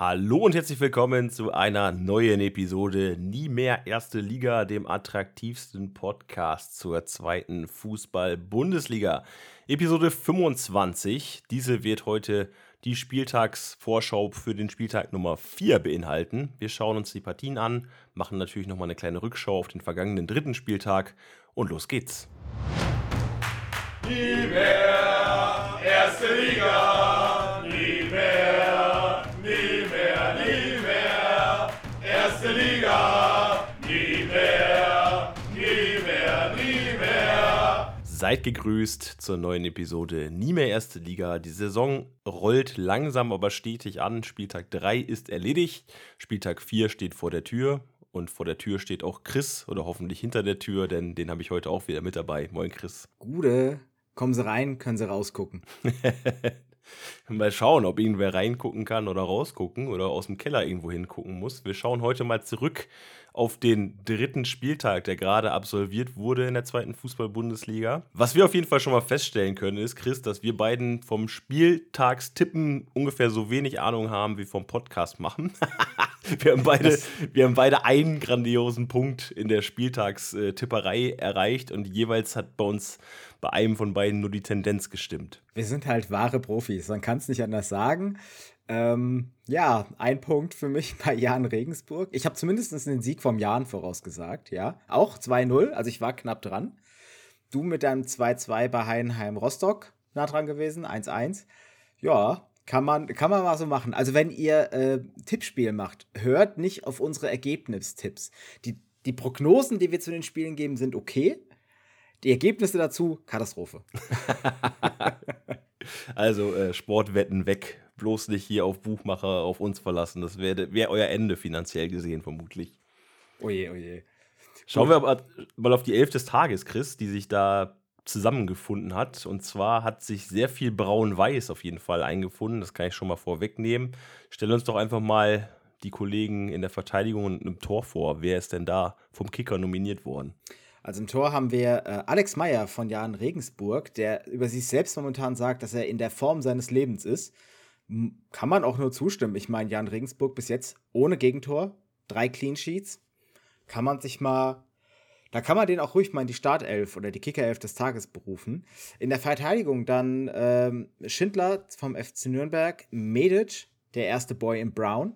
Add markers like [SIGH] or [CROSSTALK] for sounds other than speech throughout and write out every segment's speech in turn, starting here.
Hallo und herzlich willkommen zu einer neuen Episode Nie mehr Erste Liga, dem attraktivsten Podcast zur zweiten Fußball-Bundesliga. Episode 25. Diese wird heute die Spieltagsvorschau für den Spieltag Nummer 4 beinhalten. Wir schauen uns die Partien an, machen natürlich nochmal eine kleine Rückschau auf den vergangenen dritten Spieltag und los geht's. Nie mehr Erste Liga. Seid gegrüßt zur neuen Episode Nie mehr erste Liga. Die Saison rollt langsam, aber stetig an. Spieltag 3 ist erledigt. Spieltag 4 steht vor der Tür. Und vor der Tür steht auch Chris oder hoffentlich hinter der Tür, denn den habe ich heute auch wieder mit dabei. Moin Chris. Gute. Kommen Sie rein, können Sie rausgucken. [LAUGHS] mal schauen, ob irgendwer reingucken kann oder rausgucken oder aus dem Keller irgendwo hingucken muss. Wir schauen heute mal zurück auf den dritten Spieltag, der gerade absolviert wurde in der zweiten Fußball-Bundesliga. Was wir auf jeden Fall schon mal feststellen können, ist, Chris, dass wir beiden vom Spieltagstippen ungefähr so wenig Ahnung haben wie vom Podcast machen. [LAUGHS] wir, haben beide, wir haben beide einen grandiosen Punkt in der Spieltagstipperei erreicht und jeweils hat bei uns bei einem von beiden nur die Tendenz gestimmt. Wir sind halt wahre Profis, man kann es nicht anders sagen. Ähm, ja, ein Punkt für mich [LAUGHS] bei Jan Regensburg. Ich habe zumindest den Sieg vom Jan vorausgesagt, ja. Auch 2-0, also ich war knapp dran. Du mit deinem 2-2 bei Heidenheim Rostock nah dran gewesen, 1-1. Ja, kann man, kann man mal so machen. Also, wenn ihr äh, Tippspiel macht, hört nicht auf unsere Ergebnistipps. Die, die Prognosen, die wir zu den Spielen geben, sind okay. Die Ergebnisse dazu, Katastrophe. [LAUGHS] also, äh, Sportwetten weg bloß nicht hier auf Buchmacher, auf uns verlassen. Das wäre wär euer Ende finanziell gesehen, vermutlich. Oje, oje. Schauen wir aber mal auf die Elf des Tages, Chris, die sich da zusammengefunden hat. Und zwar hat sich sehr viel Braun-Weiß auf jeden Fall eingefunden. Das kann ich schon mal vorwegnehmen. Stell uns doch einfach mal die Kollegen in der Verteidigung und im Tor vor. Wer ist denn da vom Kicker nominiert worden? Also im Tor haben wir äh, Alex Meyer von Jan Regensburg, der über sich selbst momentan sagt, dass er in der Form seines Lebens ist kann man auch nur zustimmen. Ich meine, Jan Regensburg bis jetzt ohne Gegentor, drei Clean Sheets. Kann man sich mal, da kann man den auch ruhig mal in die Startelf oder die Kickerelf des Tages berufen. In der Verteidigung dann ähm, Schindler vom FC Nürnberg, Medic, der erste Boy in Brown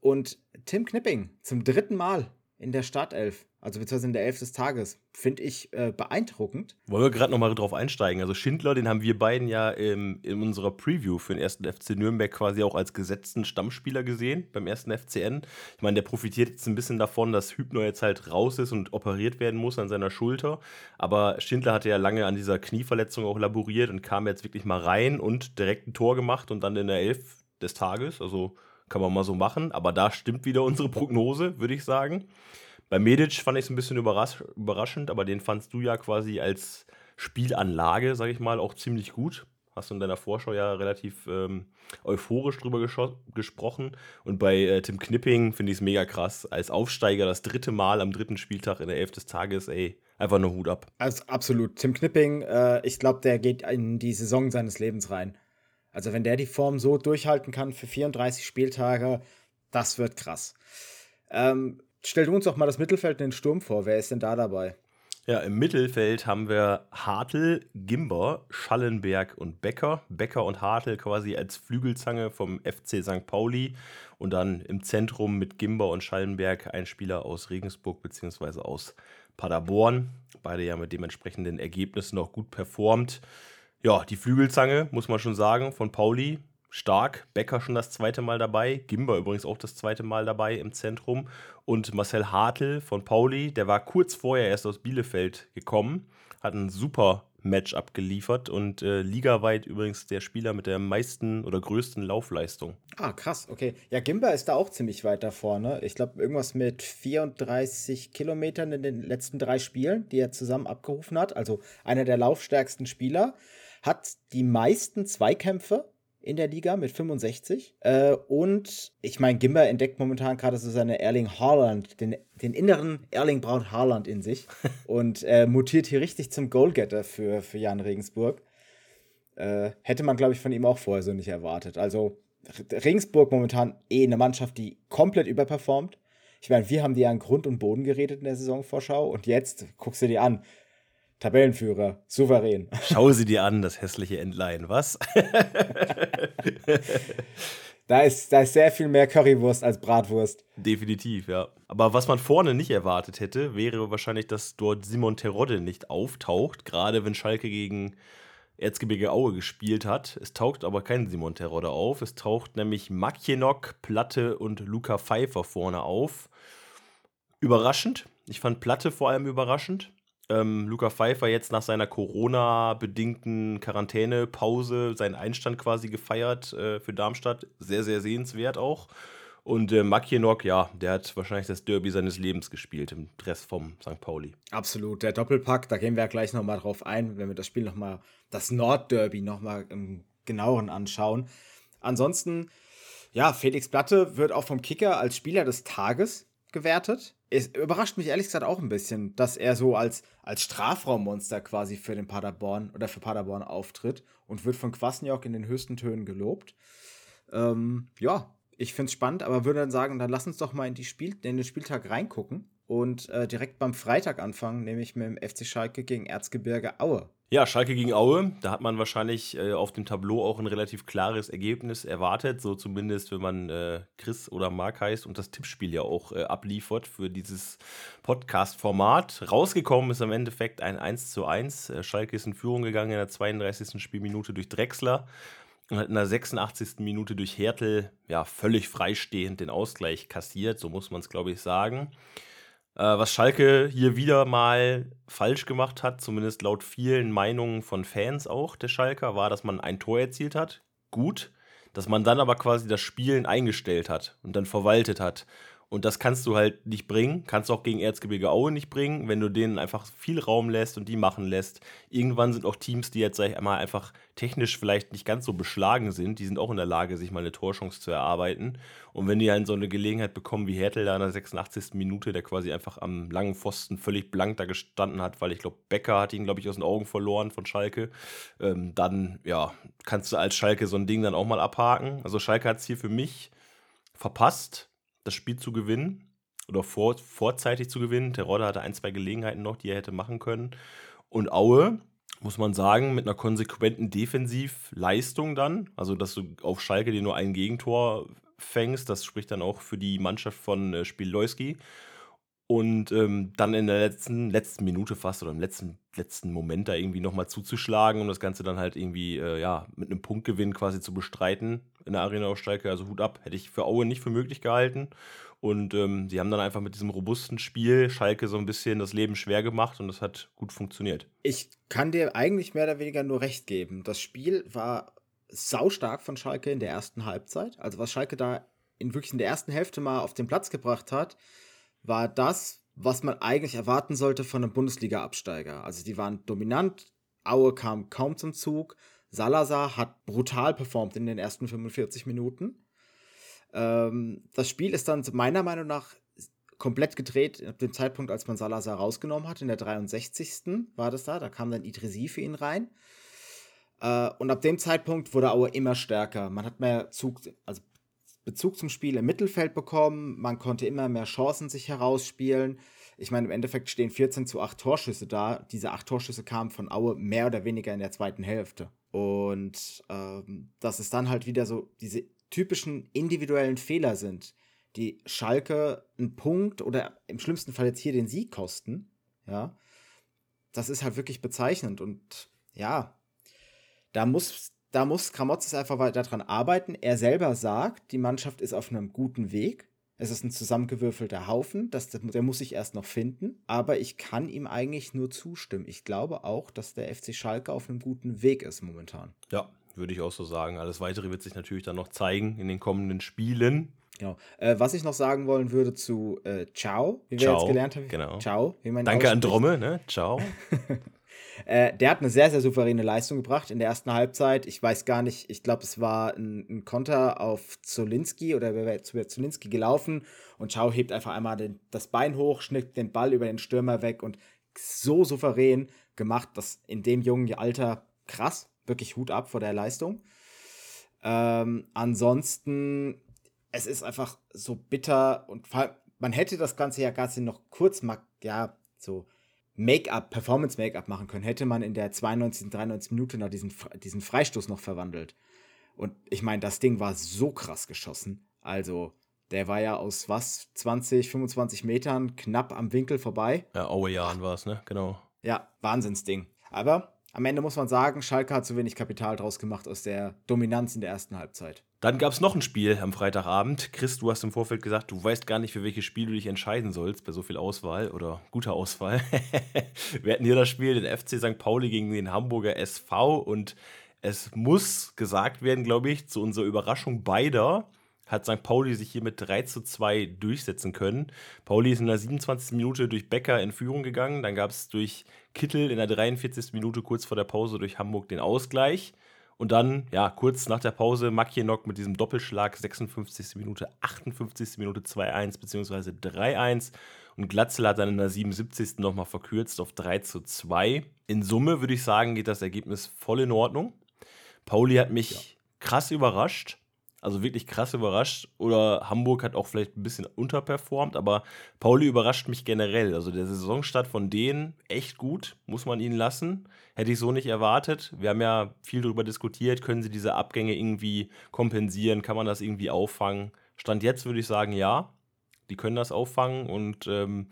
und Tim Knipping zum dritten Mal in der Startelf also beziehungsweise in der Elf des Tages, finde ich äh, beeindruckend. Wollen wir gerade nochmal drauf einsteigen? Also Schindler, den haben wir beiden ja im, in unserer Preview für den ersten FC Nürnberg quasi auch als gesetzten Stammspieler gesehen beim ersten FCN. Ich meine, der profitiert jetzt ein bisschen davon, dass Hübner jetzt halt raus ist und operiert werden muss an seiner Schulter. Aber Schindler hatte ja lange an dieser Knieverletzung auch laboriert und kam jetzt wirklich mal rein und direkt ein Tor gemacht und dann in der Elf des Tages. Also kann man mal so machen. Aber da stimmt wieder unsere Prognose, würde ich sagen. Bei Medic fand ich es ein bisschen überrasch überraschend, aber den fandst du ja quasi als Spielanlage, sag ich mal, auch ziemlich gut. Hast du in deiner Vorschau ja relativ ähm, euphorisch drüber gesprochen. Und bei äh, Tim Knipping finde ich es mega krass. Als Aufsteiger das dritte Mal am dritten Spieltag in der Elf des Tages, ey, einfach nur Hut ab. Also absolut. Tim Knipping, äh, ich glaube, der geht in die Saison seines Lebens rein. Also wenn der die Form so durchhalten kann für 34 Spieltage, das wird krass. Ähm, Stell du uns doch mal das Mittelfeld in den Sturm vor. Wer ist denn da dabei? Ja, im Mittelfeld haben wir Hartl, Gimber, Schallenberg und Becker. Becker und Hartl quasi als Flügelzange vom FC St. Pauli. Und dann im Zentrum mit Gimber und Schallenberg ein Spieler aus Regensburg bzw. aus Paderborn. Beide ja mit dementsprechenden Ergebnissen auch gut performt. Ja, die Flügelzange, muss man schon sagen, von Pauli stark. Becker schon das zweite Mal dabei. Gimber übrigens auch das zweite Mal dabei im Zentrum. Und Marcel Hartl von Pauli, der war kurz vorher erst aus Bielefeld gekommen, hat ein super Match abgeliefert und äh, ligaweit übrigens der Spieler mit der meisten oder größten Laufleistung. Ah, krass, okay. Ja, Gimber ist da auch ziemlich weit da vorne. Ich glaube, irgendwas mit 34 Kilometern in den letzten drei Spielen, die er zusammen abgerufen hat. Also einer der laufstärksten Spieler. Hat die meisten Zweikämpfe in der Liga mit 65. Äh, und ich meine, Gimber entdeckt momentan gerade so seine Erling Haaland, den, den inneren Erling Braut Haaland in sich [LAUGHS] und äh, mutiert hier richtig zum Goalgetter für, für Jan Regensburg. Äh, hätte man, glaube ich, von ihm auch vorher so nicht erwartet. Also Regensburg momentan eh eine Mannschaft, die komplett überperformt. Ich meine, wir haben die ja an Grund und Boden geredet in der Saisonvorschau und jetzt guckst du dir an. Tabellenführer, souverän. [LAUGHS] Schau sie dir an, das hässliche Entlein, was? [LAUGHS] da, ist, da ist sehr viel mehr Currywurst als Bratwurst. Definitiv, ja. Aber was man vorne nicht erwartet hätte, wäre wahrscheinlich, dass dort Simon Terodde nicht auftaucht, gerade wenn Schalke gegen Erzgebirge Aue gespielt hat. Es taucht aber kein Simon Terodde auf. Es taucht nämlich Makjenok, Platte und Luca Pfeiffer vorne auf. Überraschend. Ich fand Platte vor allem überraschend. Ähm, Luca Pfeiffer jetzt nach seiner Corona-bedingten Quarantänepause seinen Einstand quasi gefeiert äh, für Darmstadt. Sehr, sehr sehenswert auch. Und äh, Makienok, ja, der hat wahrscheinlich das Derby seines Lebens gespielt im Dress vom St. Pauli. Absolut, der Doppelpack, da gehen wir ja gleich nochmal drauf ein, wenn wir das Spiel nochmal, das Nordderby nochmal im genaueren anschauen. Ansonsten, ja, Felix Platte wird auch vom Kicker als Spieler des Tages gewertet. Es überrascht mich ehrlich gesagt auch ein bisschen, dass er so als, als Strafraummonster quasi für den Paderborn oder für Paderborn auftritt und wird von Kwasniok in den höchsten Tönen gelobt. Ähm, ja, ich finde es spannend, aber würde dann sagen, dann lass uns doch mal in, die Spiel in den Spieltag reingucken und äh, direkt beim Freitag anfangen, nämlich mit dem FC Schalke gegen Erzgebirge Aue. Ja, Schalke gegen Aue, da hat man wahrscheinlich äh, auf dem Tableau auch ein relativ klares Ergebnis erwartet, so zumindest wenn man äh, Chris oder Mark heißt und das Tippspiel ja auch äh, abliefert für dieses Podcast-Format. Rausgekommen ist am Endeffekt ein 1 zu 1. Äh, Schalke ist in Führung gegangen in der 32. Spielminute durch Drexler und hat in der 86. Minute durch Hertel ja völlig freistehend den Ausgleich kassiert, so muss man es glaube ich sagen. Äh, was Schalke hier wieder mal falsch gemacht hat, zumindest laut vielen Meinungen von Fans auch der Schalker, war, dass man ein Tor erzielt hat. Gut. Dass man dann aber quasi das Spielen eingestellt hat und dann verwaltet hat. Und das kannst du halt nicht bringen, kannst du auch gegen Erzgebirge Aue nicht bringen, wenn du denen einfach viel Raum lässt und die machen lässt. Irgendwann sind auch Teams, die jetzt, sag ich einmal, einfach technisch vielleicht nicht ganz so beschlagen sind, die sind auch in der Lage, sich mal eine Torchance zu erarbeiten. Und wenn die halt so eine Gelegenheit bekommen wie Hertel da in der 86. Minute, der quasi einfach am langen Pfosten völlig blank da gestanden hat, weil ich glaube, Becker hat ihn, glaube ich, aus den Augen verloren von Schalke, ähm, dann, ja, kannst du als Schalke so ein Ding dann auch mal abhaken. Also Schalke hat es hier für mich verpasst das Spiel zu gewinnen oder vor, vorzeitig zu gewinnen. Terodde hatte ein, zwei Gelegenheiten noch, die er hätte machen können. Und Aue, muss man sagen, mit einer konsequenten Defensivleistung dann, also dass du auf Schalke dir nur ein Gegentor fängst, das spricht dann auch für die Mannschaft von äh, Spielleusky. Und ähm, dann in der letzten, letzten Minute fast oder im letzten, letzten Moment da irgendwie nochmal zuzuschlagen und das Ganze dann halt irgendwie äh, ja, mit einem Punktgewinn quasi zu bestreiten in der Arena auf Schalke. Also Hut ab, hätte ich für Aue nicht für möglich gehalten. Und ähm, sie haben dann einfach mit diesem robusten Spiel Schalke so ein bisschen das Leben schwer gemacht und das hat gut funktioniert. Ich kann dir eigentlich mehr oder weniger nur recht geben. Das Spiel war saustark von Schalke in der ersten Halbzeit. Also was Schalke da in wirklich in der ersten Hälfte mal auf den Platz gebracht hat, war das, was man eigentlich erwarten sollte von einem Bundesliga-Absteiger. Also die waren dominant, Aue kam kaum zum Zug, Salazar hat brutal performt in den ersten 45 Minuten. Ähm, das Spiel ist dann meiner Meinung nach komplett gedreht ab dem Zeitpunkt, als man Salazar rausgenommen hat. In der 63. war das da, da kam dann Idrisi für ihn rein. Äh, und ab dem Zeitpunkt wurde Aue immer stärker. Man hat mehr Zug, also Bezug zum Spiel im Mittelfeld bekommen. Man konnte immer mehr Chancen sich herausspielen. Ich meine, im Endeffekt stehen 14 zu 8 Torschüsse da. Diese 8 Torschüsse kamen von Aue mehr oder weniger in der zweiten Hälfte. Und ähm, dass es dann halt wieder so diese typischen individuellen Fehler sind, die Schalke einen Punkt oder im schlimmsten Fall jetzt hier den Sieg kosten. Ja, das ist halt wirklich bezeichnend. Und ja, da muss da muss Kramotzes einfach weiter daran arbeiten. Er selber sagt, die Mannschaft ist auf einem guten Weg. Es ist ein zusammengewürfelter Haufen, das, der muss sich erst noch finden. Aber ich kann ihm eigentlich nur zustimmen. Ich glaube auch, dass der FC Schalke auf einem guten Weg ist momentan. Ja, würde ich auch so sagen. Alles Weitere wird sich natürlich dann noch zeigen in den kommenden Spielen. Genau. Äh, was ich noch sagen wollen würde zu äh, Ciao, wie wir Ciao, jetzt gelernt haben. Genau. Ciao. Danke an Dromme, ne? Ciao. [LAUGHS] Äh, der hat eine sehr, sehr souveräne Leistung gebracht in der ersten Halbzeit. Ich weiß gar nicht, ich glaube, es war ein, ein, Konter auf Zolinski oder wer wäre zu Zolinski gelaufen und Schau hebt einfach einmal den, das Bein hoch, schnippt den Ball über den Stürmer weg und so souverän gemacht, dass in dem jungen Alter krass, wirklich Hut ab vor der Leistung. Ähm, ansonsten, es ist einfach so bitter und man hätte das Ganze ja ganz noch kurz ja, so Make-up, Performance-Make-up machen können, hätte man in der 92. 93. Minute noch diesen, diesen Freistoß noch verwandelt. Und ich meine, das Ding war so krass geschossen. Also, der war ja aus was? 20, 25 Metern knapp am Winkel vorbei. Ja, Aue Jahren war es, ne? Genau. Ja, Wahnsinnsding. Aber am Ende muss man sagen, Schalke hat zu wenig Kapital draus gemacht aus der Dominanz in der ersten Halbzeit. Dann gab es noch ein Spiel am Freitagabend. Chris, du hast im Vorfeld gesagt, du weißt gar nicht, für welches Spiel du dich entscheiden sollst bei so viel Auswahl oder guter Auswahl. [LAUGHS] Wir hatten hier das Spiel, den FC St. Pauli gegen den Hamburger SV und es muss gesagt werden, glaube ich, zu unserer Überraschung beider hat St. Pauli sich hier mit 3 zu 2 durchsetzen können. Pauli ist in der 27. Minute durch Becker in Führung gegangen. Dann gab es durch Kittel in der 43. Minute kurz vor der Pause durch Hamburg den Ausgleich. Und dann, ja, kurz nach der Pause, Makienok mit diesem Doppelschlag, 56. Minute, 58. Minute 2-1 bzw. 3-1. Und Glatzel hat dann in der 77. nochmal verkürzt auf 3 zu 2. In Summe würde ich sagen, geht das Ergebnis voll in Ordnung. Pauli hat mich ja. krass überrascht. Also wirklich krass überrascht. Oder Hamburg hat auch vielleicht ein bisschen unterperformt, aber Pauli überrascht mich generell. Also der Saisonstart von denen echt gut, muss man ihnen lassen. Hätte ich so nicht erwartet. Wir haben ja viel darüber diskutiert, können sie diese Abgänge irgendwie kompensieren, kann man das irgendwie auffangen. Stand jetzt würde ich sagen, ja, die können das auffangen und ähm,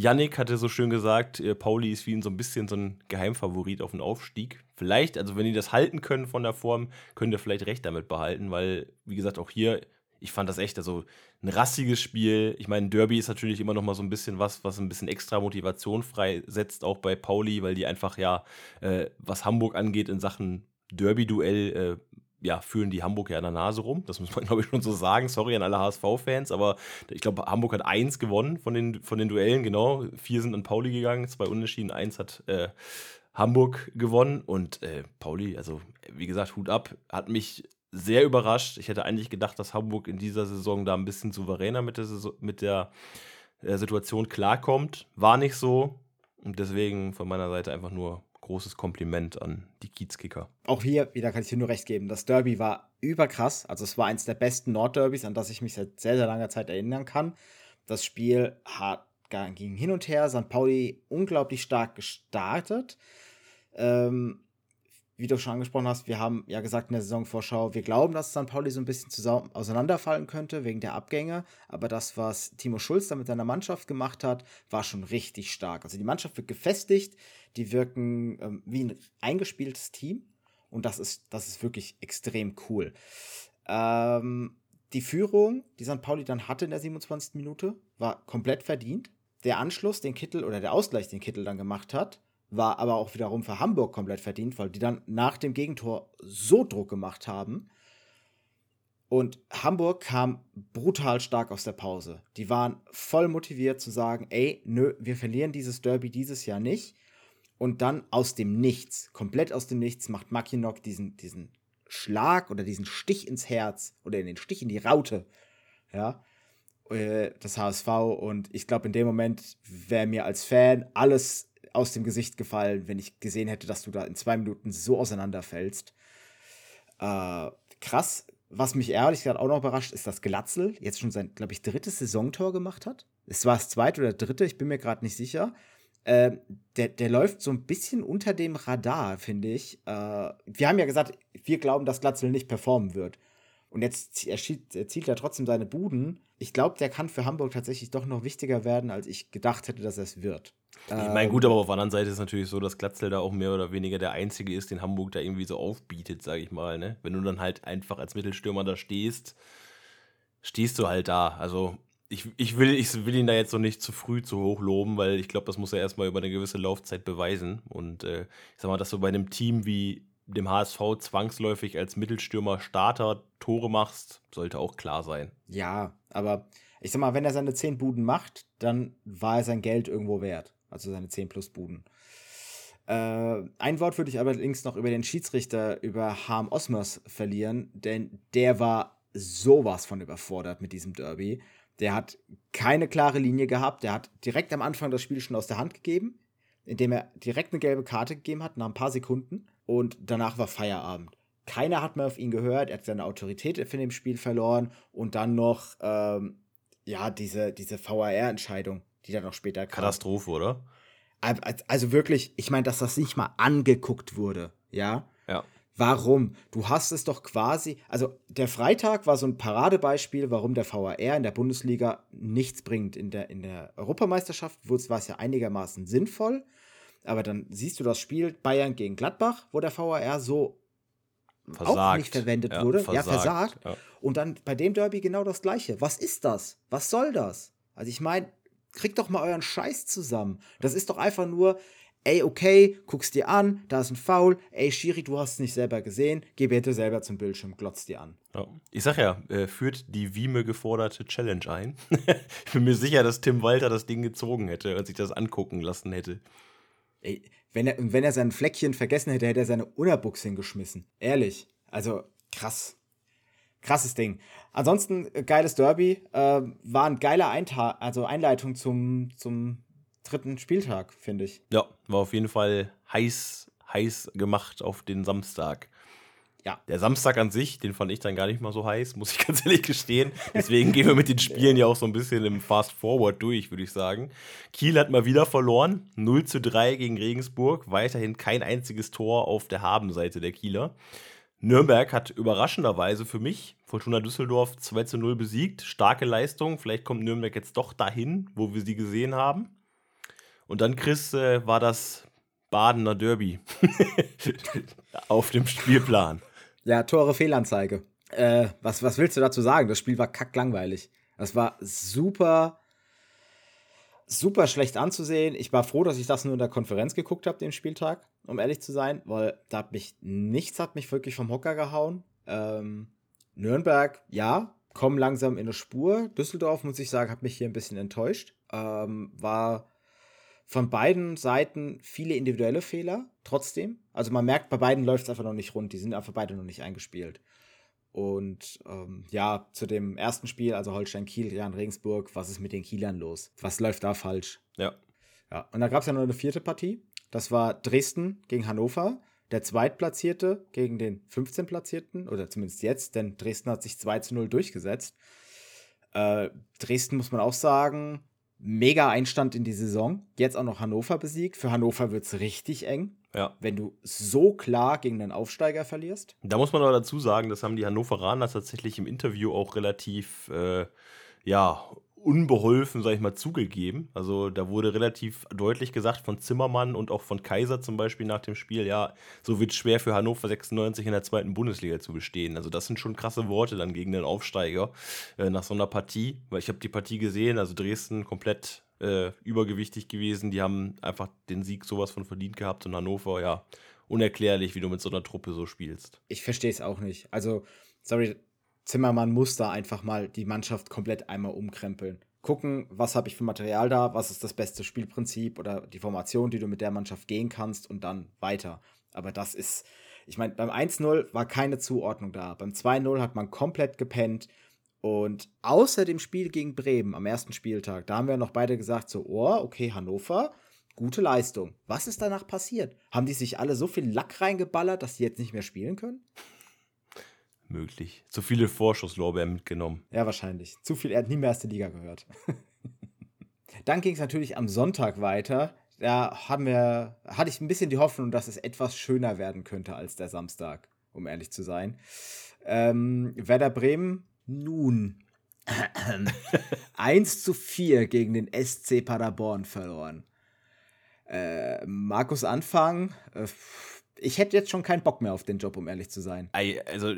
Yannick hatte so schön gesagt, äh, Pauli ist wie ihn so ein bisschen so ein Geheimfavorit auf den Aufstieg. Vielleicht, also wenn die das halten können von der Form, könnt ihr vielleicht recht damit behalten, weil, wie gesagt, auch hier, ich fand das echt, also ein rassiges Spiel. Ich meine, Derby ist natürlich immer noch mal so ein bisschen was, was ein bisschen extra Motivation freisetzt, auch bei Pauli, weil die einfach ja, äh, was Hamburg angeht, in Sachen Derby-Duell äh, ja, fühlen die Hamburg ja an der Nase rum. Das muss man, [LAUGHS] glaube ich, schon so sagen. Sorry an alle HSV-Fans, aber ich glaube, Hamburg hat eins gewonnen von den, von den Duellen, genau. Vier sind an Pauli gegangen, zwei Unentschieden, eins hat äh, Hamburg gewonnen. Und äh, Pauli, also wie gesagt, Hut ab, hat mich sehr überrascht. Ich hätte eigentlich gedacht, dass Hamburg in dieser Saison da ein bisschen souveräner mit der, Saison, mit der äh, Situation klarkommt. War nicht so. Und deswegen von meiner Seite einfach nur großes Kompliment an die Kiezkicker. Auch hier wieder kann ich dir nur recht geben. Das Derby war überkrass. Also es war eins der besten Nordderbys, an das ich mich seit sehr, sehr langer Zeit erinnern kann. Das Spiel hat, ging hin und her. St. Pauli unglaublich stark gestartet. Ähm, wie du schon angesprochen hast, wir haben ja gesagt in der Saisonvorschau, wir glauben, dass St. Pauli so ein bisschen auseinanderfallen könnte wegen der Abgänge. Aber das, was Timo Schulz da mit seiner Mannschaft gemacht hat, war schon richtig stark. Also die Mannschaft wird gefestigt, die wirken ähm, wie ein eingespieltes Team. Und das ist, das ist wirklich extrem cool. Ähm, die Führung, die St. Pauli dann hatte in der 27. Minute, war komplett verdient. Der Anschluss, den Kittel oder der Ausgleich, den Kittel dann gemacht hat, war aber auch wiederum für Hamburg komplett verdient, weil die dann nach dem Gegentor so Druck gemacht haben. Und Hamburg kam brutal stark aus der Pause. Die waren voll motiviert zu sagen, ey, nö, wir verlieren dieses Derby dieses Jahr nicht. Und dann aus dem Nichts, komplett aus dem Nichts, macht Makinok diesen, diesen Schlag oder diesen Stich ins Herz oder den Stich in die Raute. Ja, äh, das HSV. Und ich glaube, in dem Moment wäre mir als Fan alles aus dem Gesicht gefallen, wenn ich gesehen hätte, dass du da in zwei Minuten so auseinanderfällst. Äh, krass. Was mich ehrlich gesagt auch noch überrascht, ist, dass Glatzel jetzt schon sein, glaube ich, drittes Saisontor gemacht hat. Es war das zweite oder dritte, ich bin mir gerade nicht sicher. Äh, der, der läuft so ein bisschen unter dem Radar, finde ich. Äh, wir haben ja gesagt, wir glauben, dass Glatzel nicht performen wird. Und jetzt erzielt, erzielt er trotzdem seine Buden. Ich glaube, der kann für Hamburg tatsächlich doch noch wichtiger werden, als ich gedacht hätte, dass er es wird. Ich meine, gut, aber auf der anderen Seite ist es natürlich so, dass Glatzel da auch mehr oder weniger der Einzige ist, den Hamburg da irgendwie so aufbietet, sage ich mal. Ne? Wenn du dann halt einfach als Mittelstürmer da stehst, stehst du halt da. Also ich, ich, will, ich will ihn da jetzt so nicht zu früh zu hoch loben, weil ich glaube, das muss er erstmal über eine gewisse Laufzeit beweisen. Und äh, ich sag mal, dass du bei einem Team wie dem HSV zwangsläufig als Mittelstürmer Starter Tore machst, sollte auch klar sein. Ja, aber ich sag mal, wenn er seine 10 Buden macht, dann war er sein Geld irgendwo wert also seine 10 plus Buden. Äh, ein Wort würde ich allerdings noch über den Schiedsrichter, über Harm Osmers verlieren, denn der war sowas von überfordert mit diesem Derby. Der hat keine klare Linie gehabt, der hat direkt am Anfang das Spiel schon aus der Hand gegeben, indem er direkt eine gelbe Karte gegeben hat, nach ein paar Sekunden, und danach war Feierabend. Keiner hat mehr auf ihn gehört, er hat seine Autorität in dem Spiel verloren. Und dann noch, ähm, ja, diese, diese VAR-Entscheidung, die dann noch später kam. Katastrophe, oder? Also wirklich, ich meine, dass das nicht mal angeguckt wurde, ja? Ja. Warum? Du hast es doch quasi, also der Freitag war so ein Paradebeispiel, warum der VAR in der Bundesliga nichts bringt. In der, in der Europameisterschaft war es ja einigermaßen sinnvoll, aber dann siehst du das Spiel Bayern gegen Gladbach, wo der VAR so versagt. auch nicht verwendet ja, wurde. Versagt. Ja, versagt. Ja. Und dann bei dem Derby genau das Gleiche. Was ist das? Was soll das? Also ich meine, kriegt doch mal euren Scheiß zusammen. Das ist doch einfach nur, ey, okay, guckst dir an, da ist ein Foul, ey, Schiri, du hast es nicht selber gesehen, geh bitte selber zum Bildschirm, glotz dir an. Ja. Ich sag ja, äh, führt die Wieme geforderte Challenge ein. [LAUGHS] ich bin mir sicher, dass Tim Walter das Ding gezogen hätte und sich das angucken lassen hätte. Ey, wenn er, wenn er sein Fleckchen vergessen hätte, hätte er seine Unabuchs hingeschmissen. Ehrlich. Also, krass. Krasses Ding. Ansonsten, äh, geiles Derby. Äh, war ein geiler Einta also Einleitung zum, zum dritten Spieltag, finde ich. Ja, war auf jeden Fall heiß, heiß gemacht auf den Samstag. Ja. Der Samstag an sich, den fand ich dann gar nicht mal so heiß, [LAUGHS] muss ich ganz ehrlich gestehen. Deswegen gehen wir mit den [LAUGHS] Spielen ja auch so ein bisschen im Fast Forward durch, würde ich sagen. Kiel hat mal wieder verloren. 0 zu 3 gegen Regensburg. Weiterhin kein einziges Tor auf der Habenseite der Kieler. Nürnberg hat überraschenderweise für mich Fortuna Düsseldorf 2 zu 0 besiegt. Starke Leistung. Vielleicht kommt Nürnberg jetzt doch dahin, wo wir sie gesehen haben. Und dann, Chris, äh, war das Badener Derby [LAUGHS] auf dem Spielplan. Ja, Tore Fehlanzeige. Äh, was, was willst du dazu sagen? Das Spiel war kacklangweilig. Das war super, super schlecht anzusehen. Ich war froh, dass ich das nur in der Konferenz geguckt habe, den Spieltag, um ehrlich zu sein, weil da hat mich nichts hat mich wirklich vom Hocker gehauen. Ähm, Nürnberg, ja, kommen langsam in eine Spur. Düsseldorf, muss ich sagen, hat mich hier ein bisschen enttäuscht. Ähm, war von beiden Seiten viele individuelle Fehler, trotzdem. Also man merkt, bei beiden läuft es einfach noch nicht rund. Die sind einfach beide noch nicht eingespielt. Und ähm, ja, zu dem ersten Spiel, also Holstein-Kiel, Jan Regensburg, was ist mit den Kielern los? Was läuft da falsch? Ja. Ja, und da gab es ja noch eine vierte Partie. Das war Dresden gegen Hannover. Der Zweitplatzierte gegen den 15. Platzierten, oder zumindest jetzt, denn Dresden hat sich 2 zu 0 durchgesetzt. Äh, Dresden muss man auch sagen, mega Einstand in die Saison. Jetzt auch noch Hannover besiegt. Für Hannover wird es richtig eng. Ja. Wenn du so klar gegen einen Aufsteiger verlierst. Da muss man aber dazu sagen, das haben die Hannoveraner tatsächlich im Interview auch relativ, äh, ja, unbeholfen, sag ich mal, zugegeben. Also da wurde relativ deutlich gesagt von Zimmermann und auch von Kaiser zum Beispiel nach dem Spiel, ja, so wird es schwer für Hannover 96 in der zweiten Bundesliga zu bestehen. Also das sind schon krasse Worte dann gegen den Aufsteiger äh, nach so einer Partie. Weil ich habe die Partie gesehen, also Dresden komplett äh, übergewichtig gewesen. Die haben einfach den Sieg sowas von verdient gehabt und Hannover, ja, unerklärlich, wie du mit so einer Truppe so spielst. Ich verstehe es auch nicht. Also, sorry, Zimmermann muss da einfach mal die Mannschaft komplett einmal umkrempeln. Gucken, was habe ich für Material da, was ist das beste Spielprinzip oder die Formation, die du mit der Mannschaft gehen kannst und dann weiter. Aber das ist, ich meine, beim 1-0 war keine Zuordnung da. Beim 2-0 hat man komplett gepennt. Und außer dem Spiel gegen Bremen am ersten Spieltag, da haben wir noch beide gesagt, so, oh, okay, Hannover, gute Leistung. Was ist danach passiert? Haben die sich alle so viel Lack reingeballert, dass sie jetzt nicht mehr spielen können? möglich. Zu viele Vorschusslorbeeren mitgenommen. Ja, wahrscheinlich. Zu viel, er hat nie mehr erste Liga gehört. [LAUGHS] Dann ging es natürlich am Sonntag weiter. Da haben wir, hatte ich ein bisschen die Hoffnung, dass es etwas schöner werden könnte als der Samstag, um ehrlich zu sein. Ähm, Werder Bremen, nun. [CLEARS THROAT] 1 zu 4 gegen den SC Paderborn verloren. Äh, Markus Anfang, äh, ich hätte jetzt schon keinen Bock mehr auf den Job, um ehrlich zu sein. Also,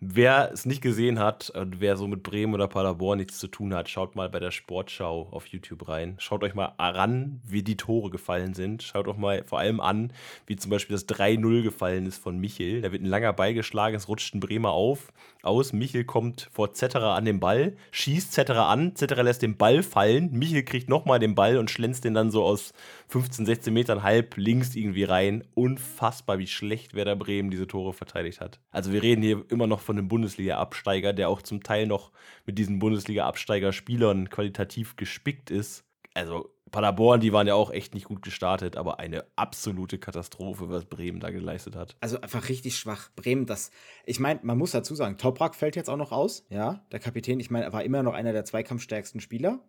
wer es nicht gesehen hat und wer so mit Bremen oder Paderborn nichts zu tun hat, schaut mal bei der Sportschau auf YouTube rein. Schaut euch mal ran, wie die Tore gefallen sind. Schaut euch mal vor allem an, wie zum Beispiel das 3-0 gefallen ist von Michel. Da wird ein langer Ball geschlagen, es rutscht ein Bremer auf, aus. Michel kommt vor Zetterer an den Ball, schießt Zetterer an, Zetterer lässt den Ball fallen. Michel kriegt nochmal den Ball und schlänzt den dann so aus 15, 16 Metern halb links irgendwie rein. Unfassbar, wie schlecht Werder Bremen diese Tore verteidigt hat. Also wir reden hier immer noch von einem Bundesliga-Absteiger, der auch zum Teil noch mit diesen Bundesliga-Absteiger-Spielern qualitativ gespickt ist. Also Paderborn, die waren ja auch echt nicht gut gestartet, aber eine absolute Katastrophe, was Bremen da geleistet hat. Also einfach richtig schwach. Bremen, das, ich meine, man muss dazu sagen, Toprak fällt jetzt auch noch aus, ja, der Kapitän, ich meine, er war immer noch einer der zweikampfstärksten Spieler.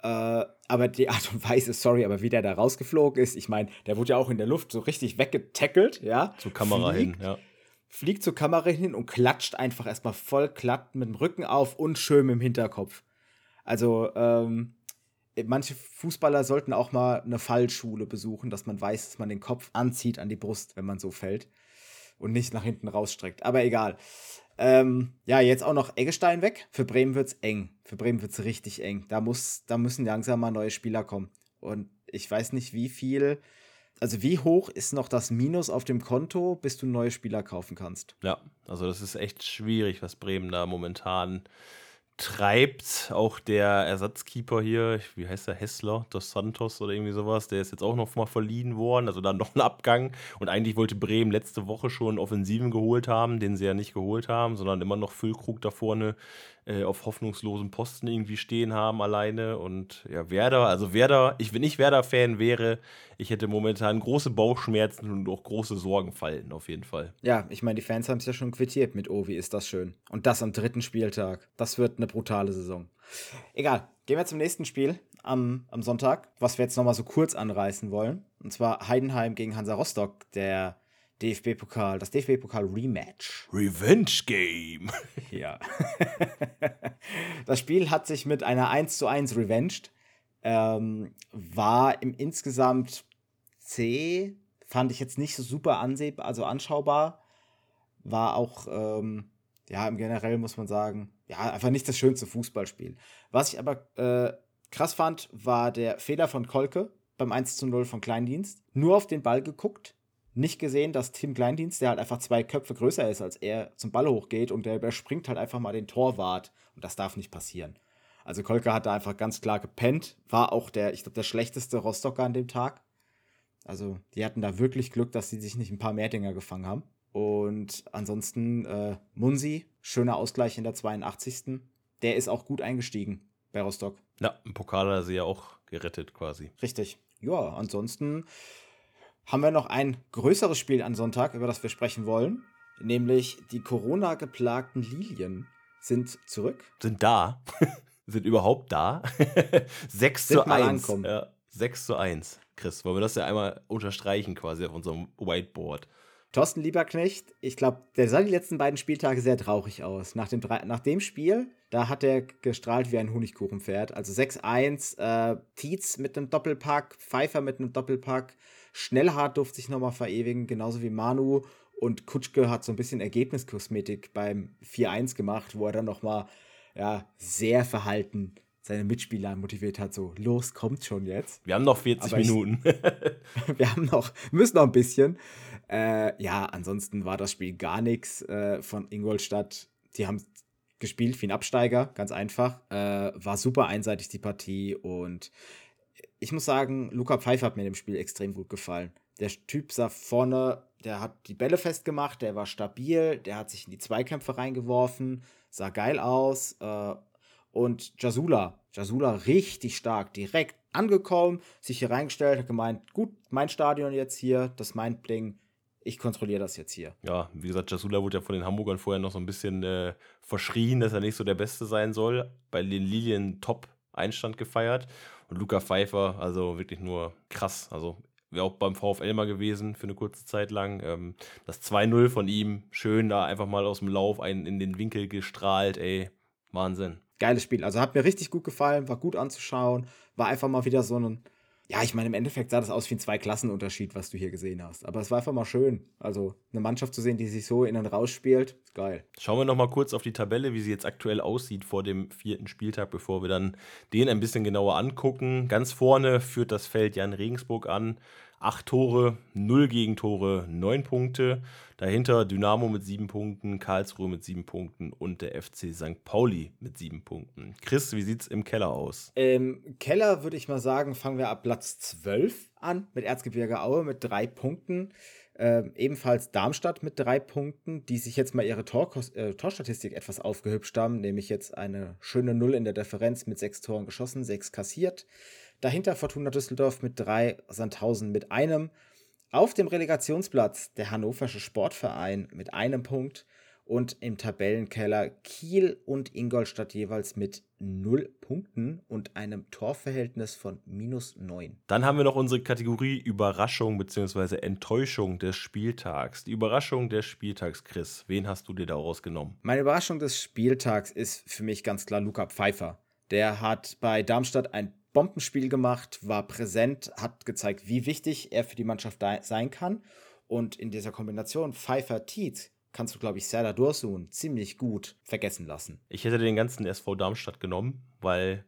Äh, aber die Art und Weise, sorry, aber wie der da rausgeflogen ist, ich meine, der wurde ja auch in der Luft so richtig weggetackelt, ja. Zur Kamera fliegt, hin, ja. Fliegt zur Kamera hin und klatscht einfach erstmal voll glatt mit dem Rücken auf und schön im Hinterkopf. Also, ähm, manche Fußballer sollten auch mal eine Fallschule besuchen, dass man weiß, dass man den Kopf anzieht an die Brust, wenn man so fällt und nicht nach hinten rausstreckt. Aber egal. Ähm, ja, jetzt auch noch Eggestein weg. Für Bremen wird es eng. Für Bremen wird es richtig eng. Da, muss, da müssen langsam mal neue Spieler kommen. Und ich weiß nicht, wie viel, also wie hoch ist noch das Minus auf dem Konto, bis du neue Spieler kaufen kannst. Ja, also das ist echt schwierig, was Bremen da momentan treibt. Auch der Ersatzkeeper hier, wie heißt der, Hessler, dos Santos oder irgendwie sowas, der ist jetzt auch noch mal verliehen worden, also dann noch ein Abgang. Und eigentlich wollte Bremen letzte Woche schon Offensiven geholt haben, den sie ja nicht geholt haben, sondern immer noch Füllkrug da vorne äh, auf hoffnungslosen Posten irgendwie stehen haben alleine. Und ja, Werder, also Werder, ich, wenn ich Werder-Fan wäre, ich hätte momentan große Bauchschmerzen und auch große Sorgenfalten auf jeden Fall. Ja, ich meine, die Fans haben es ja schon quittiert mit Ovi, ist das schön. Und das am dritten Spieltag. Das wird eine brutale Saison. Egal, gehen wir zum nächsten Spiel am, am Sonntag, was wir jetzt nochmal so kurz anreißen wollen. Und zwar Heidenheim gegen Hansa Rostock, der DFB-Pokal, das DFB-Pokal-Rematch. Revenge Game. [LAUGHS] Ja. das Spiel hat sich mit einer 1 zu 1 revenged. Ähm, war im insgesamt C, fand ich jetzt nicht so super ansehbar, also anschaubar. War auch, ähm, ja, im Generell muss man sagen, ja, einfach nicht das schönste Fußballspiel. Was ich aber äh, krass fand, war der Fehler von Kolke beim 1 zu 0 von Kleindienst. Nur auf den Ball geguckt, nicht gesehen, dass Tim Kleindienst, der halt einfach zwei Köpfe größer ist, als er zum Ball hochgeht und der überspringt halt einfach mal den Torwart. Und das darf nicht passieren. Also Kolke hat da einfach ganz klar gepennt, war auch der, ich glaube, der schlechteste Rostocker an dem Tag. Also die hatten da wirklich Glück, dass sie sich nicht ein paar mehr Dinger gefangen haben. Und ansonsten äh, Munsi, schöner Ausgleich in der 82. Der ist auch gut eingestiegen bei Rostock. Ja, im Pokal hat er sie ja auch gerettet quasi. Richtig. Ja, ansonsten haben wir noch ein größeres Spiel am Sonntag, über das wir sprechen wollen. Nämlich die Corona-geplagten Lilien sind zurück. Sind da. [LAUGHS] sind überhaupt da. [LAUGHS] 6 Sind zu mal 1. ankommen. Ja, 6 zu 1. Chris, wollen wir das ja einmal unterstreichen quasi auf unserem Whiteboard. Thorsten Lieberknecht, ich glaube, der sah die letzten beiden Spieltage sehr traurig aus. Nach dem, nach dem Spiel, da hat er gestrahlt wie ein Honigkuchenpferd. Also 6-1, äh, Tietz mit einem Doppelpack, Pfeiffer mit einem Doppelpack, Schnellhardt durfte sich nochmal verewigen, genauso wie Manu. Und Kutschke hat so ein bisschen Ergebniskosmetik beim 4-1 gemacht, wo er dann nochmal ja, sehr verhalten seine Mitspieler motiviert hat, so, los, kommt schon jetzt. Wir haben noch 40 Aber ich- Minuten. [LAUGHS] Wir haben noch, müssen noch ein bisschen. Äh, ja, ansonsten war das Spiel gar nichts äh, von Ingolstadt. Die haben gespielt wie ein Absteiger, ganz einfach. Äh, war super einseitig die Partie und ich muss sagen, Luca Pfeiffer hat mir in dem Spiel extrem gut gefallen. Der Typ sah vorne, der hat die Bälle festgemacht, der war stabil, der hat sich in die Zweikämpfe reingeworfen, sah geil aus. Äh, und Jasula, Jasula richtig stark, direkt angekommen, sich hier reingestellt, hat gemeint, gut, mein Stadion jetzt hier, das ist mein ich kontrolliere das jetzt hier. ja, wie gesagt, Jasula wurde ja von den Hamburgern vorher noch so ein bisschen äh, verschrien, dass er nicht so der Beste sein soll. Bei den Lilien top Einstand gefeiert. Und Luca Pfeiffer, also wirklich nur krass. Also wäre auch beim VfL mal gewesen für eine kurze Zeit lang. Ähm, das 2-0 von ihm, schön da einfach mal aus dem Lauf einen in den Winkel gestrahlt, ey. Wahnsinn. Geiles Spiel. Also hat mir richtig gut gefallen, war gut anzuschauen, war einfach mal wieder so ein. Ja, ich meine, im Endeffekt sah das aus wie ein Zwei-Klassen-Unterschied, was du hier gesehen hast. Aber es war einfach mal schön. Also eine Mannschaft zu sehen, die sich so in und raus spielt, ist geil. Schauen wir noch mal kurz auf die Tabelle, wie sie jetzt aktuell aussieht vor dem vierten Spieltag, bevor wir dann den ein bisschen genauer angucken. Ganz vorne führt das Feld Jan Regensburg an. Acht Tore, null Gegentore, neun Punkte. Dahinter Dynamo mit sieben Punkten, Karlsruhe mit sieben Punkten und der FC St. Pauli mit sieben Punkten. Chris, wie sieht's im Keller aus? Im Keller würde ich mal sagen, fangen wir ab Platz 12 an mit Erzgebirge Aue mit drei Punkten. Äh, ebenfalls Darmstadt mit drei Punkten, die sich jetzt mal ihre Tor äh, Torstatistik etwas aufgehübscht haben, nämlich jetzt eine schöne Null in der Differenz mit sechs Toren geschossen, sechs kassiert. Dahinter Fortuna Düsseldorf mit drei, Sandhausen mit einem. Auf dem Relegationsplatz der Hannoversche Sportverein mit einem Punkt und im Tabellenkeller Kiel und Ingolstadt jeweils mit 0 Punkten und einem Torverhältnis von minus 9. Dann haben wir noch unsere Kategorie Überraschung bzw. Enttäuschung des Spieltags. Die Überraschung des Spieltags, Chris. Wen hast du dir daraus genommen? Meine Überraschung des Spieltags ist für mich ganz klar Luca Pfeiffer. Der hat bei Darmstadt ein Bombenspiel gemacht, war präsent, hat gezeigt, wie wichtig er für die Mannschaft sein kann. Und in dieser Kombination Pfeiffer-Tietz kannst du, glaube ich, Serdar Dursun ziemlich gut vergessen lassen. Ich hätte den ganzen SV Darmstadt genommen, weil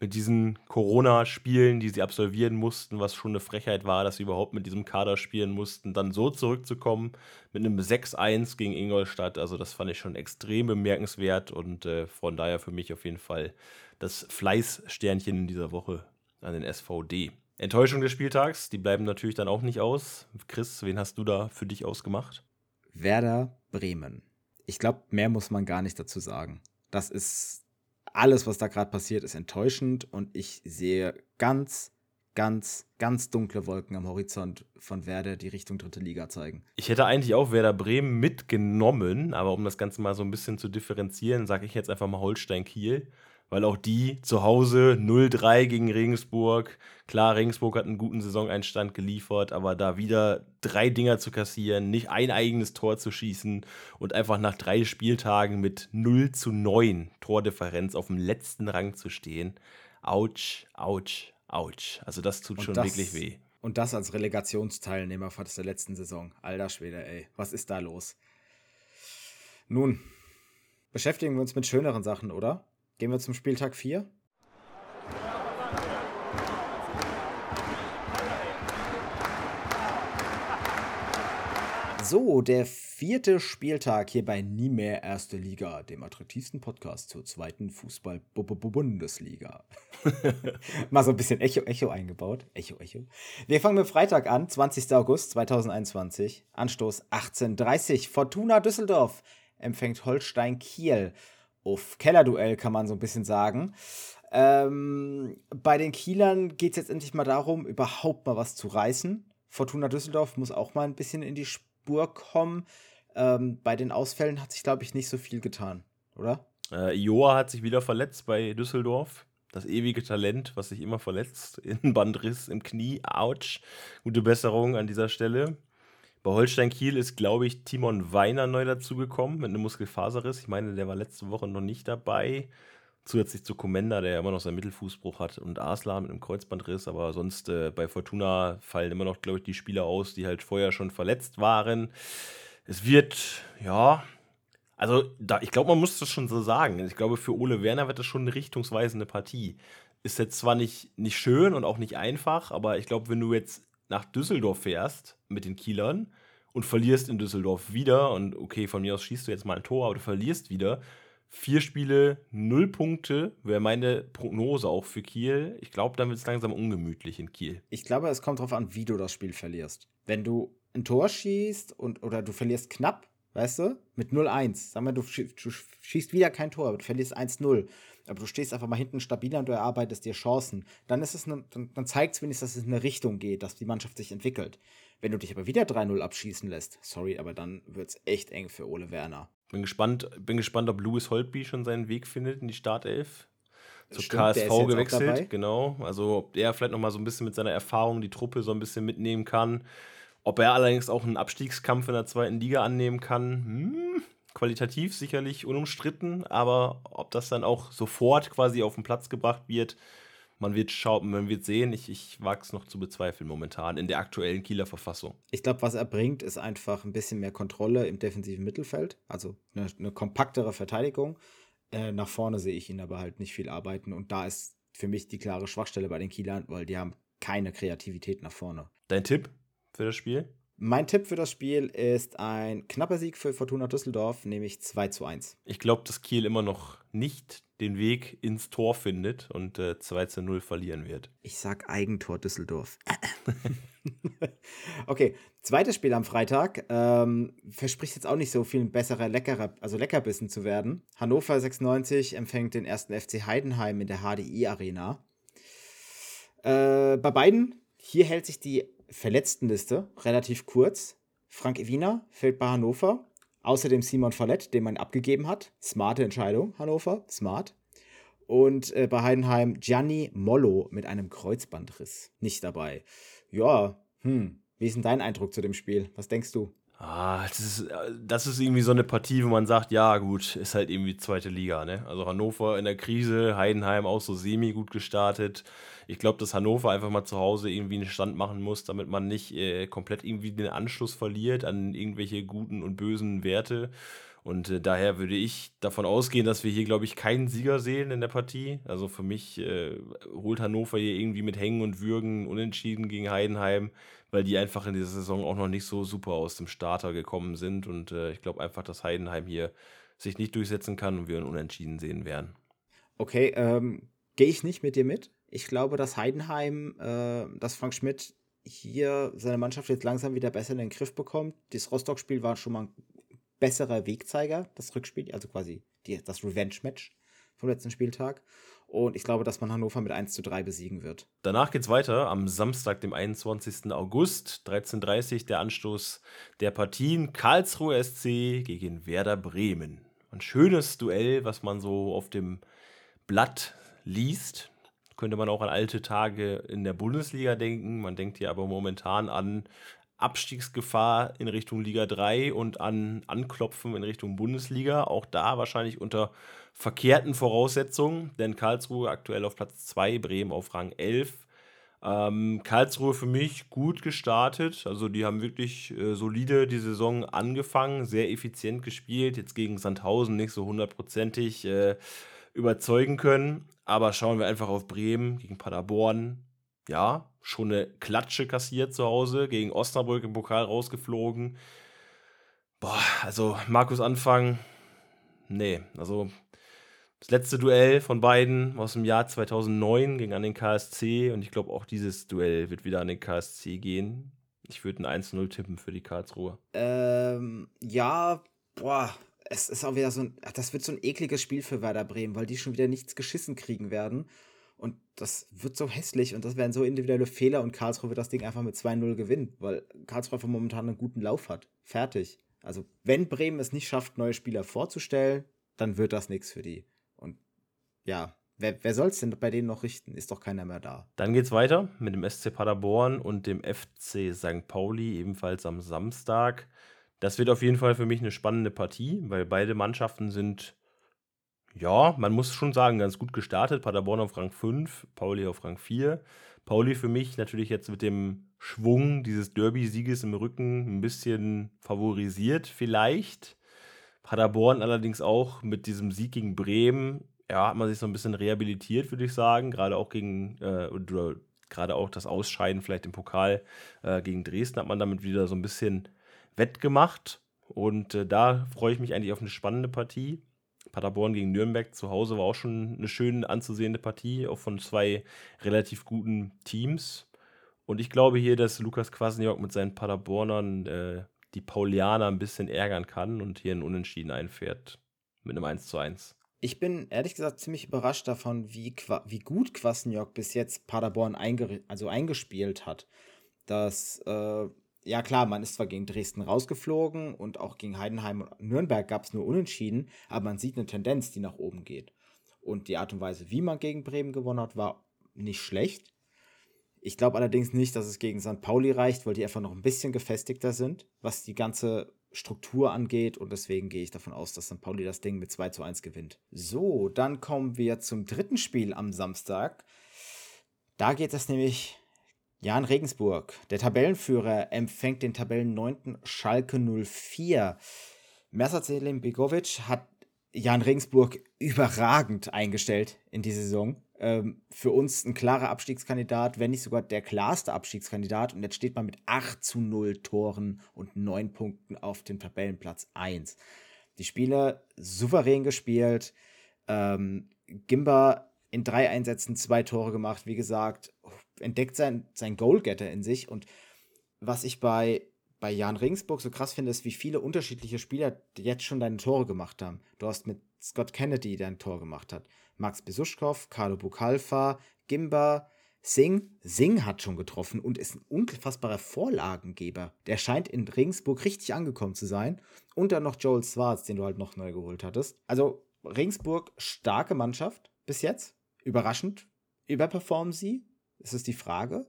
mit diesen Corona-Spielen, die sie absolvieren mussten, was schon eine Frechheit war, dass sie überhaupt mit diesem Kader spielen mussten, dann so zurückzukommen mit einem 6-1 gegen Ingolstadt, also das fand ich schon extrem bemerkenswert und äh, von daher für mich auf jeden Fall das Fleißsternchen in dieser Woche an den SVD. Enttäuschung des Spieltags, die bleiben natürlich dann auch nicht aus. Chris, wen hast du da für dich ausgemacht? Werder Bremen. Ich glaube, mehr muss man gar nicht dazu sagen. Das ist alles, was da gerade passiert, ist enttäuschend und ich sehe ganz, ganz, ganz dunkle Wolken am Horizont von Werder, die Richtung dritte Liga zeigen. Ich hätte eigentlich auch Werder Bremen mitgenommen, aber um das Ganze mal so ein bisschen zu differenzieren, sage ich jetzt einfach mal Holstein Kiel weil auch die zu Hause 0-3 gegen Regensburg. Klar, Regensburg hat einen guten Saisoneinstand geliefert, aber da wieder drei Dinger zu kassieren, nicht ein eigenes Tor zu schießen und einfach nach drei Spieltagen mit 0 zu 9 Tordifferenz auf dem letzten Rang zu stehen. Autsch, Autsch, Autsch. Also das tut und schon das, wirklich weh. Und das als Relegationsteilnehmer fast der letzten Saison. Alter Schwede, ey. Was ist da los? Nun, beschäftigen wir uns mit schöneren Sachen, oder? Gehen wir zum Spieltag 4. So, der vierte Spieltag hier bei Nie mehr Erste Liga, dem attraktivsten Podcast zur zweiten Fußball-Bundesliga. [LAUGHS] Mal so ein bisschen Echo, Echo eingebaut. Echo, Echo. Wir fangen mit Freitag an, 20. August 2021. Anstoß 18.30 Fortuna Düsseldorf empfängt Holstein Kiel auf Kellerduell, kann man so ein bisschen sagen. Ähm, bei den Kielern geht es jetzt endlich mal darum, überhaupt mal was zu reißen. Fortuna Düsseldorf muss auch mal ein bisschen in die Spur kommen. Ähm, bei den Ausfällen hat sich, glaube ich, nicht so viel getan, oder? Äh, Joa hat sich wieder verletzt bei Düsseldorf. Das ewige Talent, was sich immer verletzt. [LAUGHS] In Bandriss im Knie. Autsch. Gute Besserung an dieser Stelle. Bei Holstein Kiel ist, glaube ich, Timon Weiner neu dazugekommen mit einem Muskelfaserriss. Ich meine, der war letzte Woche noch nicht dabei. Zusätzlich zu Komenda, der ja immer noch seinen Mittelfußbruch hat, und Arslan mit einem Kreuzbandriss. Aber sonst äh, bei Fortuna fallen immer noch, glaube ich, die Spieler aus, die halt vorher schon verletzt waren. Es wird, ja, also da, ich glaube, man muss das schon so sagen. Ich glaube, für Ole Werner wird das schon eine richtungsweisende Partie. Ist jetzt zwar nicht, nicht schön und auch nicht einfach, aber ich glaube, wenn du jetzt nach Düsseldorf fährst mit den Kielern und verlierst in Düsseldorf wieder und okay, von mir aus schießt du jetzt mal ein Tor, aber du verlierst wieder. Vier Spiele, null Punkte, wäre meine Prognose auch für Kiel. Ich glaube, dann wird es langsam ungemütlich in Kiel. Ich glaube, es kommt darauf an, wie du das Spiel verlierst. Wenn du ein Tor schießt und, oder du verlierst knapp, weißt du, mit 0-1, sag mal, du, schießt wieder kein Tor, aber du verlierst 1-0 aber du stehst einfach mal hinten stabiler und du erarbeitest dir Chancen, dann ist es eine, dann, dann zeigt es wenigstens, dass es in eine Richtung geht, dass die Mannschaft sich entwickelt. Wenn du dich aber wieder 3-0 abschießen lässt, sorry, aber dann wird es echt eng für Ole Werner. Bin gespannt, bin gespannt, ob Louis Holtby schon seinen Weg findet in die Startelf. Zur Stimmt, KSV gewechselt, genau. Also ob er vielleicht nochmal so ein bisschen mit seiner Erfahrung die Truppe so ein bisschen mitnehmen kann. Ob er allerdings auch einen Abstiegskampf in der zweiten Liga annehmen kann, hm, qualitativ sicherlich unumstritten, aber ob das dann auch sofort quasi auf den Platz gebracht wird, man wird schauen, man wird sehen. Ich, ich wage es noch zu bezweifeln momentan in der aktuellen Kieler Verfassung. Ich glaube, was er bringt, ist einfach ein bisschen mehr Kontrolle im defensiven Mittelfeld, also eine, eine kompaktere Verteidigung. Äh, nach vorne sehe ich ihn aber halt nicht viel arbeiten und da ist für mich die klare Schwachstelle bei den Kielern, weil die haben keine Kreativität nach vorne. Dein Tipp für das Spiel? Mein Tipp für das Spiel ist ein knapper Sieg für Fortuna Düsseldorf, nämlich 2 zu 1. Ich glaube, dass Kiel immer noch nicht den Weg ins Tor findet und äh, 2 zu 0 verlieren wird. Ich sag Eigentor Düsseldorf. [LAUGHS] okay, zweites Spiel am Freitag. Ähm, verspricht jetzt auch nicht so viel besserer, leckerer, also Leckerbissen zu werden. Hannover 96 empfängt den ersten FC Heidenheim in der HDI Arena. Äh, bei beiden, hier hält sich die Verletztenliste relativ kurz. Frank Wiener fällt bei Hannover. Außerdem Simon Fallett, den man abgegeben hat. Smarte Entscheidung, Hannover. Smart. Und äh, bei Heidenheim Gianni Mollo mit einem Kreuzbandriss. Nicht dabei. Ja, hm. Wie ist denn dein Eindruck zu dem Spiel? Was denkst du? Ah, das ist, das ist irgendwie so eine Partie, wo man sagt, ja gut, ist halt irgendwie zweite Liga, ne? Also Hannover in der Krise, Heidenheim auch so semi gut gestartet. Ich glaube, dass Hannover einfach mal zu Hause irgendwie einen Stand machen muss, damit man nicht äh, komplett irgendwie den Anschluss verliert an irgendwelche guten und bösen Werte. Und äh, daher würde ich davon ausgehen, dass wir hier, glaube ich, keinen Sieger sehen in der Partie. Also für mich äh, holt Hannover hier irgendwie mit Hängen und Würgen unentschieden gegen Heidenheim weil die einfach in dieser Saison auch noch nicht so super aus dem Starter gekommen sind. Und äh, ich glaube einfach, dass Heidenheim hier sich nicht durchsetzen kann und wir einen Unentschieden sehen werden. Okay, ähm, gehe ich nicht mit dir mit. Ich glaube, dass Heidenheim, äh, dass Frank Schmidt hier seine Mannschaft jetzt langsam wieder besser in den Griff bekommt. Das Rostock-Spiel war schon mal ein besserer Wegzeiger, das Rückspiel, also quasi die, das Revenge-Match vom letzten Spieltag. Und ich glaube, dass man Hannover mit 1 zu 3 besiegen wird. Danach geht es weiter am Samstag, dem 21. August, 13.30 Uhr, der Anstoß der Partien Karlsruhe SC gegen Werder Bremen. Ein schönes Duell, was man so auf dem Blatt liest. Könnte man auch an alte Tage in der Bundesliga denken. Man denkt hier aber momentan an Abstiegsgefahr in Richtung Liga 3 und an Anklopfen in Richtung Bundesliga. Auch da wahrscheinlich unter verkehrten Voraussetzungen, denn Karlsruhe aktuell auf Platz 2, Bremen auf Rang 11. Ähm, Karlsruhe für mich gut gestartet. Also die haben wirklich äh, solide die Saison angefangen, sehr effizient gespielt. Jetzt gegen Sandhausen nicht so hundertprozentig äh, überzeugen können. Aber schauen wir einfach auf Bremen gegen Paderborn. Ja, schon eine Klatsche kassiert zu Hause, gegen Osnabrück im Pokal rausgeflogen. Boah, also Markus Anfang, nee, also das letzte Duell von beiden aus dem Jahr 2009 ging an den KSC und ich glaube auch dieses Duell wird wieder an den KSC gehen. Ich würde ein 1-0 tippen für die Karlsruhe. Ähm, ja, boah, es ist auch wieder so ein, das wird so ein ekliges Spiel für Werder Bremen, weil die schon wieder nichts geschissen kriegen werden. Und das wird so hässlich und das werden so individuelle Fehler und Karlsruhe wird das Ding einfach mit 2-0 gewinnen, weil Karlsruhe einfach momentan einen guten Lauf hat. Fertig. Also, wenn Bremen es nicht schafft, neue Spieler vorzustellen, dann wird das nichts für die. Und ja, wer, wer soll es denn bei denen noch richten? Ist doch keiner mehr da. Dann geht es weiter mit dem SC Paderborn und dem FC St. Pauli, ebenfalls am Samstag. Das wird auf jeden Fall für mich eine spannende Partie, weil beide Mannschaften sind, ja, man muss schon sagen, ganz gut gestartet. Paderborn auf Rang 5, Pauli auf Rang 4. Pauli für mich natürlich jetzt mit dem Schwung dieses Derby-Sieges im Rücken ein bisschen favorisiert, vielleicht. Paderborn allerdings auch mit diesem Sieg gegen Bremen, ja, hat man sich so ein bisschen rehabilitiert, würde ich sagen. Gerade auch gegen, äh, oder gerade auch das Ausscheiden vielleicht im Pokal äh, gegen Dresden hat man damit wieder so ein bisschen wettgemacht. Und äh, da freue ich mich eigentlich auf eine spannende Partie. Paderborn gegen Nürnberg zu Hause war auch schon eine schön anzusehende Partie, auch von zwei relativ guten Teams. Und ich glaube hier, dass Lukas Kwasniok mit seinen Paderbornern äh, die Paulianer ein bisschen ärgern kann und hier einen Unentschieden einfährt mit einem 1 zu 1. Ich bin ehrlich gesagt ziemlich überrascht davon, wie, wie gut Kwasniok bis jetzt Paderborn einge also eingespielt hat. Das, äh, ja klar, man ist zwar gegen Dresden rausgeflogen und auch gegen Heidenheim und Nürnberg gab es nur Unentschieden, aber man sieht eine Tendenz, die nach oben geht. Und die Art und Weise, wie man gegen Bremen gewonnen hat, war nicht schlecht. Ich glaube allerdings nicht, dass es gegen St. Pauli reicht, weil die einfach noch ein bisschen gefestigter sind, was die ganze Struktur angeht. Und deswegen gehe ich davon aus, dass St. Pauli das Ding mit 2 zu 1 gewinnt. So, dann kommen wir zum dritten Spiel am Samstag. Da geht es nämlich Jan Regensburg. Der Tabellenführer empfängt den Tabellen 9. Schalke 04. Mersa Selim Begovic hat Jan Regensburg überragend eingestellt in die Saison. Ähm, für uns ein klarer Abstiegskandidat, wenn nicht sogar der klarste Abstiegskandidat. Und jetzt steht man mit 8 zu 0 Toren und 9 Punkten auf dem Tabellenplatz 1. Die Spiele souverän gespielt. Ähm, Gimba in drei Einsätzen zwei Tore gemacht. Wie gesagt, entdeckt sein, sein Goalgetter in sich. Und was ich bei, bei Jan Regensburg so krass finde, ist, wie viele unterschiedliche Spieler jetzt schon deine Tore gemacht haben. Du hast mit Scott Kennedy, der ein Tor gemacht hat, Max Besuschkow, Carlo Bukalfa, Gimba, Singh. Singh hat schon getroffen und ist ein unfassbarer Vorlagengeber. Der scheint in Regensburg richtig angekommen zu sein. Und dann noch Joel Schwarz, den du halt noch neu geholt hattest. Also Regensburg, starke Mannschaft bis jetzt. Überraschend. Überperformen sie? Ist die Frage.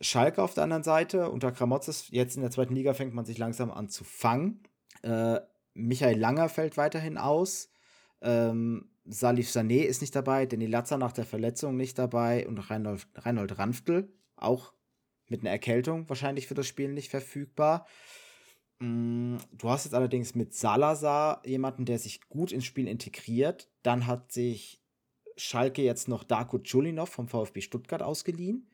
Schalke auf der anderen Seite, unter Kramotzes, jetzt in der zweiten Liga fängt man sich langsam an zu fangen. Äh, Michael Langer fällt weiterhin aus. Ähm, Salif Sané ist nicht dabei, Danny Latzer nach der Verletzung nicht dabei und Reinhold, Reinhold Ranftl auch mit einer Erkältung wahrscheinlich für das Spiel nicht verfügbar. Mm, du hast jetzt allerdings mit Salazar jemanden, der sich gut ins Spiel integriert. Dann hat sich Schalke jetzt noch Darko Chulinov vom VfB Stuttgart ausgeliehen.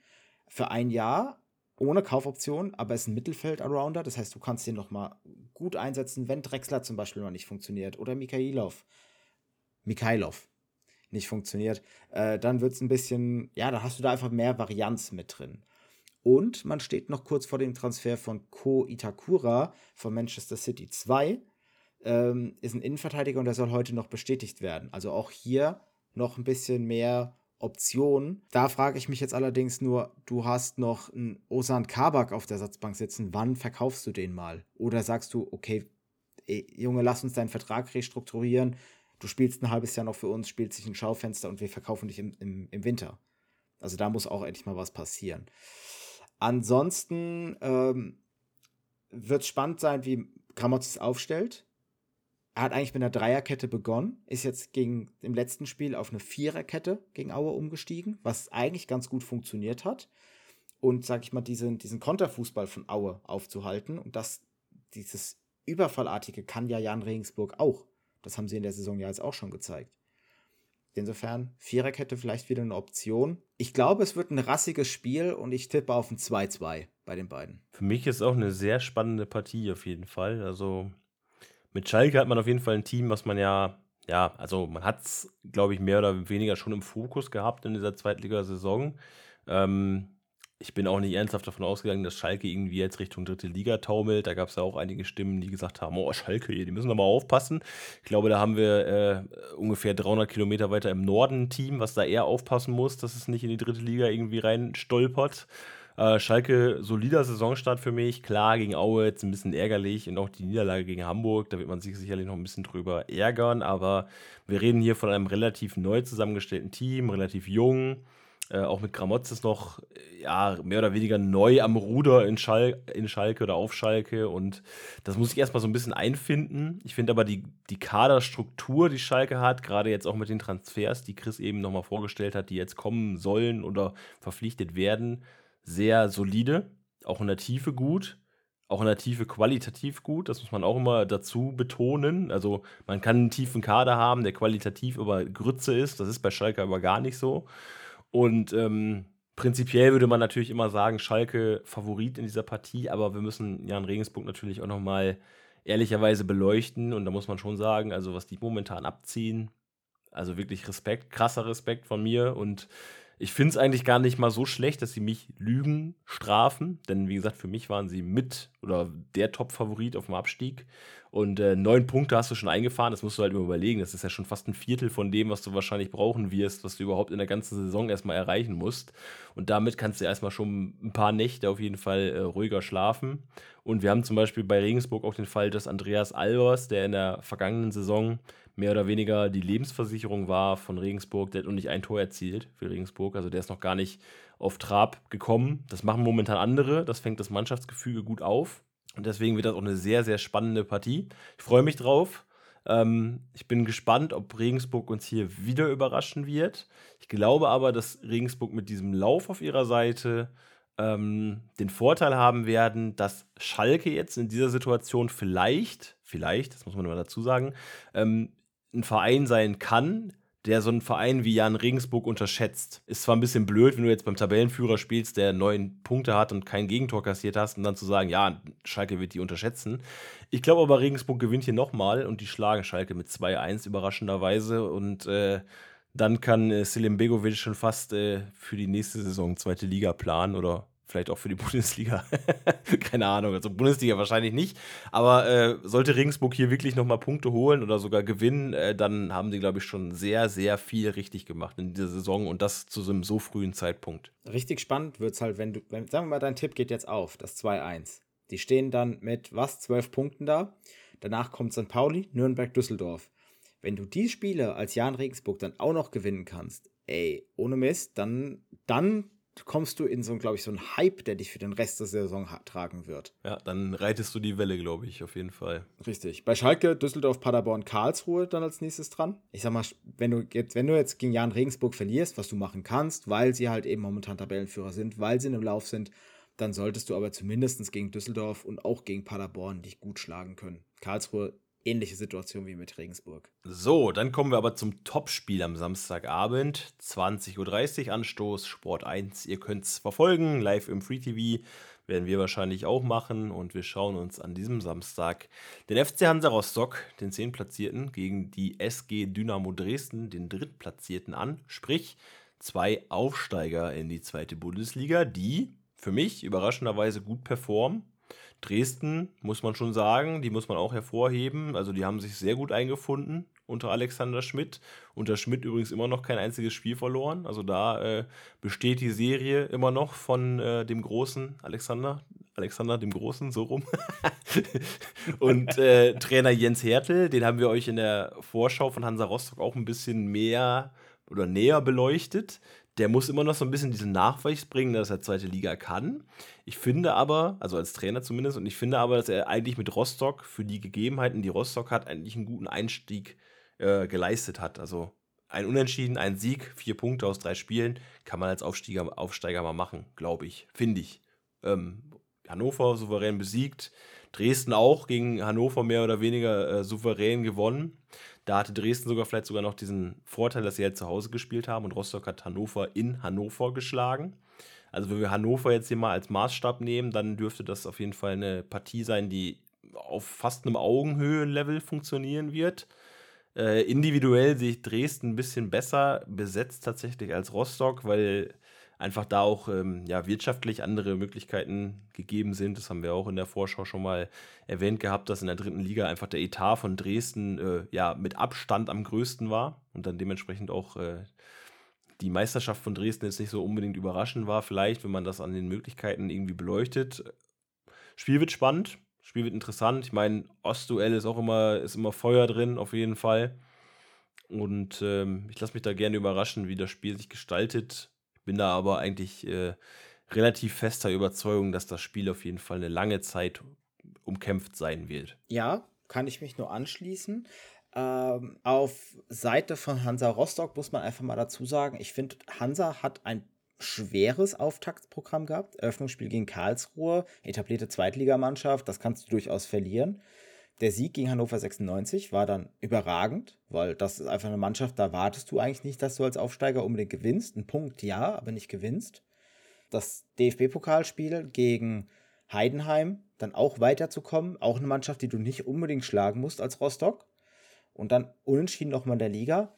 Für ein Jahr, ohne Kaufoption, aber ist ein Mittelfeld-Arounder. Das heißt, du kannst den noch mal gut einsetzen, wenn Drexler zum Beispiel noch nicht funktioniert oder Mikhailov. Mikhailov nicht funktioniert. Äh, dann wird es ein bisschen, ja, da hast du da einfach mehr Varianz mit drin. Und man steht noch kurz vor dem Transfer von Ko Itakura von Manchester City 2. Ähm, ist ein Innenverteidiger und der soll heute noch bestätigt werden. Also auch hier noch ein bisschen mehr Optionen. Da frage ich mich jetzt allerdings nur, du hast noch einen Osan Kabak auf der Satzbank sitzen, wann verkaufst du den mal? Oder sagst du, okay, ey, Junge, lass uns deinen Vertrag restrukturieren, du spielst ein halbes Jahr noch für uns, spielst dich ein Schaufenster und wir verkaufen dich im, im, im Winter. Also da muss auch endlich mal was passieren. Ansonsten ähm, wird es spannend sein, wie Gramotz es aufstellt. Er hat eigentlich mit einer Dreierkette begonnen, ist jetzt gegen im letzten Spiel auf eine Viererkette gegen Aue umgestiegen, was eigentlich ganz gut funktioniert hat. Und sag ich mal, diesen, diesen Konterfußball von Aue aufzuhalten. Und das, dieses Überfallartige kann ja Jan Regensburg auch. Das haben sie in der Saison ja jetzt auch schon gezeigt. Insofern, Viererkette vielleicht wieder eine Option. Ich glaube, es wird ein rassiges Spiel und ich tippe auf ein 2-2 bei den beiden. Für mich ist auch eine sehr spannende Partie auf jeden Fall. Also mit Schalke hat man auf jeden Fall ein Team, was man ja, ja, also man hat es, glaube ich, mehr oder weniger schon im Fokus gehabt in dieser Zweitligasaison. Ähm, ich bin auch nicht ernsthaft davon ausgegangen, dass Schalke irgendwie jetzt Richtung dritte Liga taumelt. Da gab es ja auch einige Stimmen, die gesagt haben, oh, Schalke, die müssen doch mal aufpassen. Ich glaube, da haben wir äh, ungefähr 300 Kilometer weiter im Norden ein Team, was da eher aufpassen muss, dass es nicht in die dritte Liga irgendwie rein stolpert. Äh, Schalke, solider Saisonstart für mich. Klar, gegen Aue jetzt ein bisschen ärgerlich und auch die Niederlage gegen Hamburg, da wird man sich sicherlich noch ein bisschen drüber ärgern. Aber wir reden hier von einem relativ neu zusammengestellten Team, relativ jung. Äh, auch mit Gramotz noch ja, mehr oder weniger neu am Ruder in, Schal in Schalke oder auf Schalke. Und das muss ich erstmal so ein bisschen einfinden. Ich finde aber die, die Kaderstruktur, die Schalke hat, gerade jetzt auch mit den Transfers, die Chris eben nochmal vorgestellt hat, die jetzt kommen sollen oder verpflichtet werden, sehr solide, auch in der Tiefe gut, auch in der Tiefe qualitativ gut, das muss man auch immer dazu betonen. Also man kann einen tiefen Kader haben, der qualitativ aber Grütze ist, das ist bei Schalke aber gar nicht so. Und ähm, prinzipiell würde man natürlich immer sagen, Schalke Favorit in dieser Partie, aber wir müssen Jan Regensburg natürlich auch nochmal ehrlicherweise beleuchten und da muss man schon sagen, also was die momentan abziehen, also wirklich Respekt, krasser Respekt von mir und ich finde es eigentlich gar nicht mal so schlecht, dass sie mich Lügen strafen, denn wie gesagt, für mich waren sie mit oder der Top-Favorit auf dem Abstieg. Und äh, neun Punkte hast du schon eingefahren, das musst du halt immer überlegen. Das ist ja schon fast ein Viertel von dem, was du wahrscheinlich brauchen wirst, was du überhaupt in der ganzen Saison erstmal erreichen musst. Und damit kannst du erstmal schon ein paar Nächte auf jeden Fall äh, ruhiger schlafen. Und wir haben zum Beispiel bei Regensburg auch den Fall, dass Andreas Albers, der in der vergangenen Saison mehr oder weniger die Lebensversicherung war von Regensburg. Der hat noch nicht ein Tor erzielt für Regensburg. Also der ist noch gar nicht auf Trab gekommen. Das machen momentan andere. Das fängt das Mannschaftsgefüge gut auf. Und deswegen wird das auch eine sehr, sehr spannende Partie. Ich freue mich drauf. Ähm, ich bin gespannt, ob Regensburg uns hier wieder überraschen wird. Ich glaube aber, dass Regensburg mit diesem Lauf auf ihrer Seite ähm, den Vorteil haben werden, dass Schalke jetzt in dieser Situation vielleicht, vielleicht, das muss man mal dazu sagen, ähm, ein Verein sein kann, der so einen Verein wie Jan Regensburg unterschätzt. Ist zwar ein bisschen blöd, wenn du jetzt beim Tabellenführer spielst, der neun Punkte hat und kein Gegentor kassiert hast, und dann zu sagen, ja, Schalke wird die unterschätzen. Ich glaube aber, Regensburg gewinnt hier nochmal und die schlagen Schalke mit 2-1 überraschenderweise und äh, dann kann äh, Selim Begovic schon fast äh, für die nächste Saison zweite Liga planen oder Vielleicht auch für die [LAUGHS] Bundesliga. Keine Ahnung. Also Bundesliga wahrscheinlich nicht. Aber äh, sollte Regensburg hier wirklich nochmal Punkte holen oder sogar gewinnen, äh, dann haben die, glaube ich, schon sehr, sehr viel richtig gemacht in dieser Saison und das zu so einem so frühen Zeitpunkt. Richtig spannend wird es halt, wenn du, wenn, sagen wir mal, dein Tipp geht jetzt auf, das 2-1. Die stehen dann mit was? 12 Punkten da. Danach kommt St. Pauli, Nürnberg, Düsseldorf. Wenn du die Spiele als Jan Regensburg dann auch noch gewinnen kannst, ey, ohne Mist, dann, dann kommst du in so, glaube ich, so einen Hype, der dich für den Rest der Saison tragen wird. Ja, dann reitest du die Welle, glaube ich, auf jeden Fall. Richtig. Bei Schalke, Düsseldorf, Paderborn, Karlsruhe dann als nächstes dran. Ich sag mal, wenn du jetzt, wenn du jetzt gegen Jan Regensburg verlierst, was du machen kannst, weil sie halt eben momentan Tabellenführer sind, weil sie in im Lauf sind, dann solltest du aber zumindest gegen Düsseldorf und auch gegen Paderborn dich gut schlagen können. Karlsruhe ähnliche Situation wie mit Regensburg. So, dann kommen wir aber zum Topspiel am Samstagabend. 20.30 Uhr Anstoß, Sport 1. Ihr könnt es verfolgen, live im Free TV. Werden wir wahrscheinlich auch machen. Und wir schauen uns an diesem Samstag den FC Hansa Rostock, den 10. Platzierten, gegen die SG Dynamo Dresden, den Drittplatzierten an. Sprich, zwei Aufsteiger in die zweite Bundesliga, die für mich überraschenderweise gut performen Dresden, muss man schon sagen, die muss man auch hervorheben. Also die haben sich sehr gut eingefunden unter Alexander Schmidt. Unter Schmidt übrigens immer noch kein einziges Spiel verloren. Also da äh, besteht die Serie immer noch von äh, dem großen Alexander, Alexander dem Großen, so rum. [LAUGHS] und äh, Trainer Jens Hertel, den haben wir euch in der Vorschau von Hansa Rostock auch ein bisschen mehr oder näher beleuchtet der muss immer noch so ein bisschen diesen Nachweis bringen, dass er zweite Liga kann. Ich finde aber, also als Trainer zumindest, und ich finde aber, dass er eigentlich mit Rostock für die Gegebenheiten, die Rostock hat, eigentlich einen guten Einstieg äh, geleistet hat. Also ein Unentschieden, ein Sieg, vier Punkte aus drei Spielen, kann man als Aufsteiger, Aufsteiger mal machen, glaube ich, finde ich. Ähm, Hannover souverän besiegt, Dresden auch gegen Hannover mehr oder weniger äh, souverän gewonnen. Da hatte Dresden sogar vielleicht sogar noch diesen Vorteil, dass sie halt zu Hause gespielt haben und Rostock hat Hannover in Hannover geschlagen. Also wenn wir Hannover jetzt hier mal als Maßstab nehmen, dann dürfte das auf jeden Fall eine Partie sein, die auf fast einem Augenhöhenlevel funktionieren wird. Äh, individuell sehe ich Dresden ein bisschen besser besetzt tatsächlich als Rostock, weil einfach da auch ähm, ja, wirtschaftlich andere Möglichkeiten gegeben sind. Das haben wir auch in der Vorschau schon mal erwähnt gehabt, dass in der dritten Liga einfach der Etat von Dresden äh, ja mit Abstand am größten war und dann dementsprechend auch äh, die Meisterschaft von Dresden jetzt nicht so unbedingt überraschend war, vielleicht, wenn man das an den Möglichkeiten irgendwie beleuchtet. Spiel wird spannend, Spiel wird interessant. Ich meine, Ostduell ist auch immer, ist immer Feuer drin, auf jeden Fall. Und ähm, ich lasse mich da gerne überraschen, wie das Spiel sich gestaltet. Bin da aber eigentlich äh, relativ fester Überzeugung, dass das Spiel auf jeden Fall eine lange Zeit umkämpft sein wird. Ja, kann ich mich nur anschließen. Ähm, auf Seite von Hansa Rostock muss man einfach mal dazu sagen, ich finde, Hansa hat ein schweres Auftaktprogramm gehabt. Eröffnungsspiel gegen Karlsruhe, etablierte Zweitligamannschaft, das kannst du durchaus verlieren. Der Sieg gegen Hannover 96 war dann überragend, weil das ist einfach eine Mannschaft, da wartest du eigentlich nicht, dass du als Aufsteiger unbedingt gewinnst. Ein Punkt ja, aber nicht gewinnst. Das DFB-Pokalspiel gegen Heidenheim, dann auch weiterzukommen, auch eine Mannschaft, die du nicht unbedingt schlagen musst als Rostock. Und dann unentschieden nochmal in der Liga,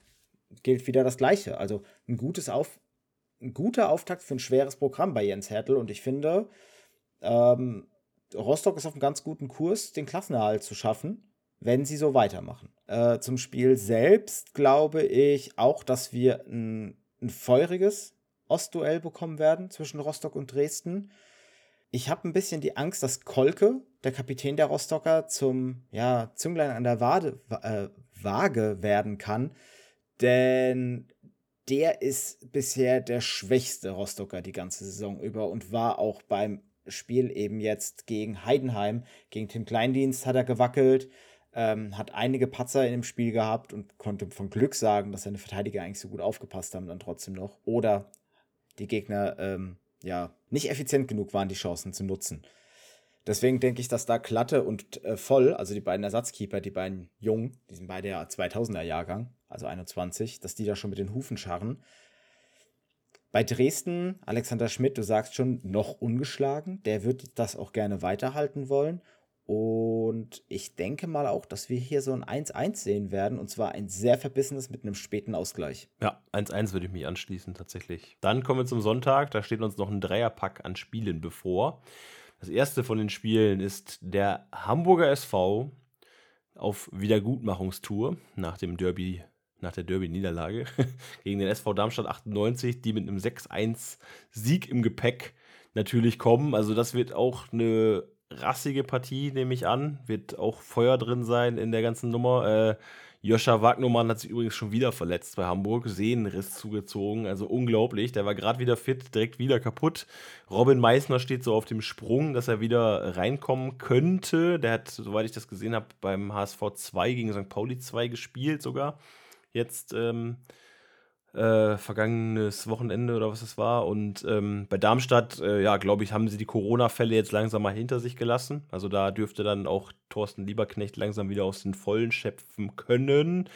gilt wieder das Gleiche. Also ein gutes Auf, ein guter Auftakt für ein schweres Programm bei Jens Hertel und ich finde, ähm, Rostock ist auf einem ganz guten Kurs, den Klassenerhalt zu schaffen, wenn sie so weitermachen. Äh, zum Spiel selbst glaube ich auch, dass wir ein, ein feuriges Ostduell bekommen werden zwischen Rostock und Dresden. Ich habe ein bisschen die Angst, dass Kolke, der Kapitän der Rostocker, zum ja, Zünglein an der Wade, äh, Waage werden kann. Denn der ist bisher der schwächste Rostocker die ganze Saison über und war auch beim Spiel eben jetzt gegen Heidenheim, gegen Tim Kleindienst hat er gewackelt, ähm, hat einige Patzer in dem Spiel gehabt und konnte von Glück sagen, dass seine Verteidiger eigentlich so gut aufgepasst haben dann trotzdem noch. Oder die Gegner ähm, ja, nicht effizient genug waren, die Chancen zu nutzen. Deswegen denke ich, dass da Klatte und äh, Voll, also die beiden Ersatzkeeper, die beiden Jungen, die sind beide ja 2000er Jahrgang, also 21, dass die da schon mit den Hufen scharren. Bei Dresden, Alexander Schmidt, du sagst schon, noch ungeschlagen. Der wird das auch gerne weiterhalten wollen. Und ich denke mal auch, dass wir hier so ein 1-1 sehen werden. Und zwar ein sehr verbissenes mit einem späten Ausgleich. Ja, 1-1 würde ich mich anschließen, tatsächlich. Dann kommen wir zum Sonntag. Da steht uns noch ein Dreierpack an Spielen bevor. Das erste von den Spielen ist der Hamburger SV auf Wiedergutmachungstour nach dem Derby, nach der Derby-Niederlage [LAUGHS] gegen den SV Darmstadt 98, die mit einem 6-1-Sieg im Gepäck natürlich kommen. Also das wird auch eine rassige Partie, nehme ich an. Wird auch Feuer drin sein in der ganzen Nummer. Äh, Joscha Wagnumann hat sich übrigens schon wieder verletzt bei Hamburg, Sehnenriss zugezogen, also unglaublich. Der war gerade wieder fit, direkt wieder kaputt. Robin Meissner steht so auf dem Sprung, dass er wieder reinkommen könnte. Der hat, soweit ich das gesehen habe, beim HSV 2 gegen St. Pauli 2 gespielt sogar. Jetzt ähm, äh, vergangenes Wochenende oder was es war. Und ähm, bei Darmstadt, äh, ja, glaube ich, haben sie die Corona-Fälle jetzt langsam mal hinter sich gelassen. Also da dürfte dann auch Thorsten Lieberknecht langsam wieder aus den Vollen schöpfen können.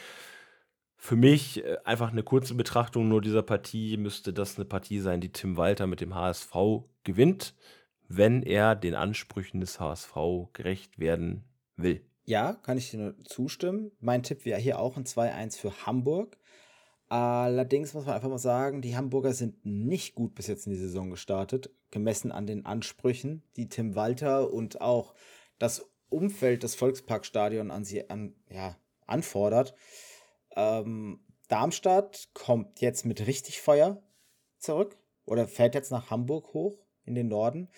Für mich äh, einfach eine kurze Betrachtung nur dieser Partie müsste das eine Partie sein, die Tim Walter mit dem HSV gewinnt, wenn er den Ansprüchen des HSV gerecht werden will. Ja, kann ich dir nur zustimmen. Mein Tipp wäre hier auch ein 2-1 für Hamburg. Allerdings muss man einfach mal sagen, die Hamburger sind nicht gut bis jetzt in die Saison gestartet, gemessen an den Ansprüchen, die Tim Walter und auch das Umfeld des Volksparkstadions an sie an, ja, anfordert. Ähm, Darmstadt kommt jetzt mit richtig Feuer zurück oder fährt jetzt nach Hamburg hoch in den Norden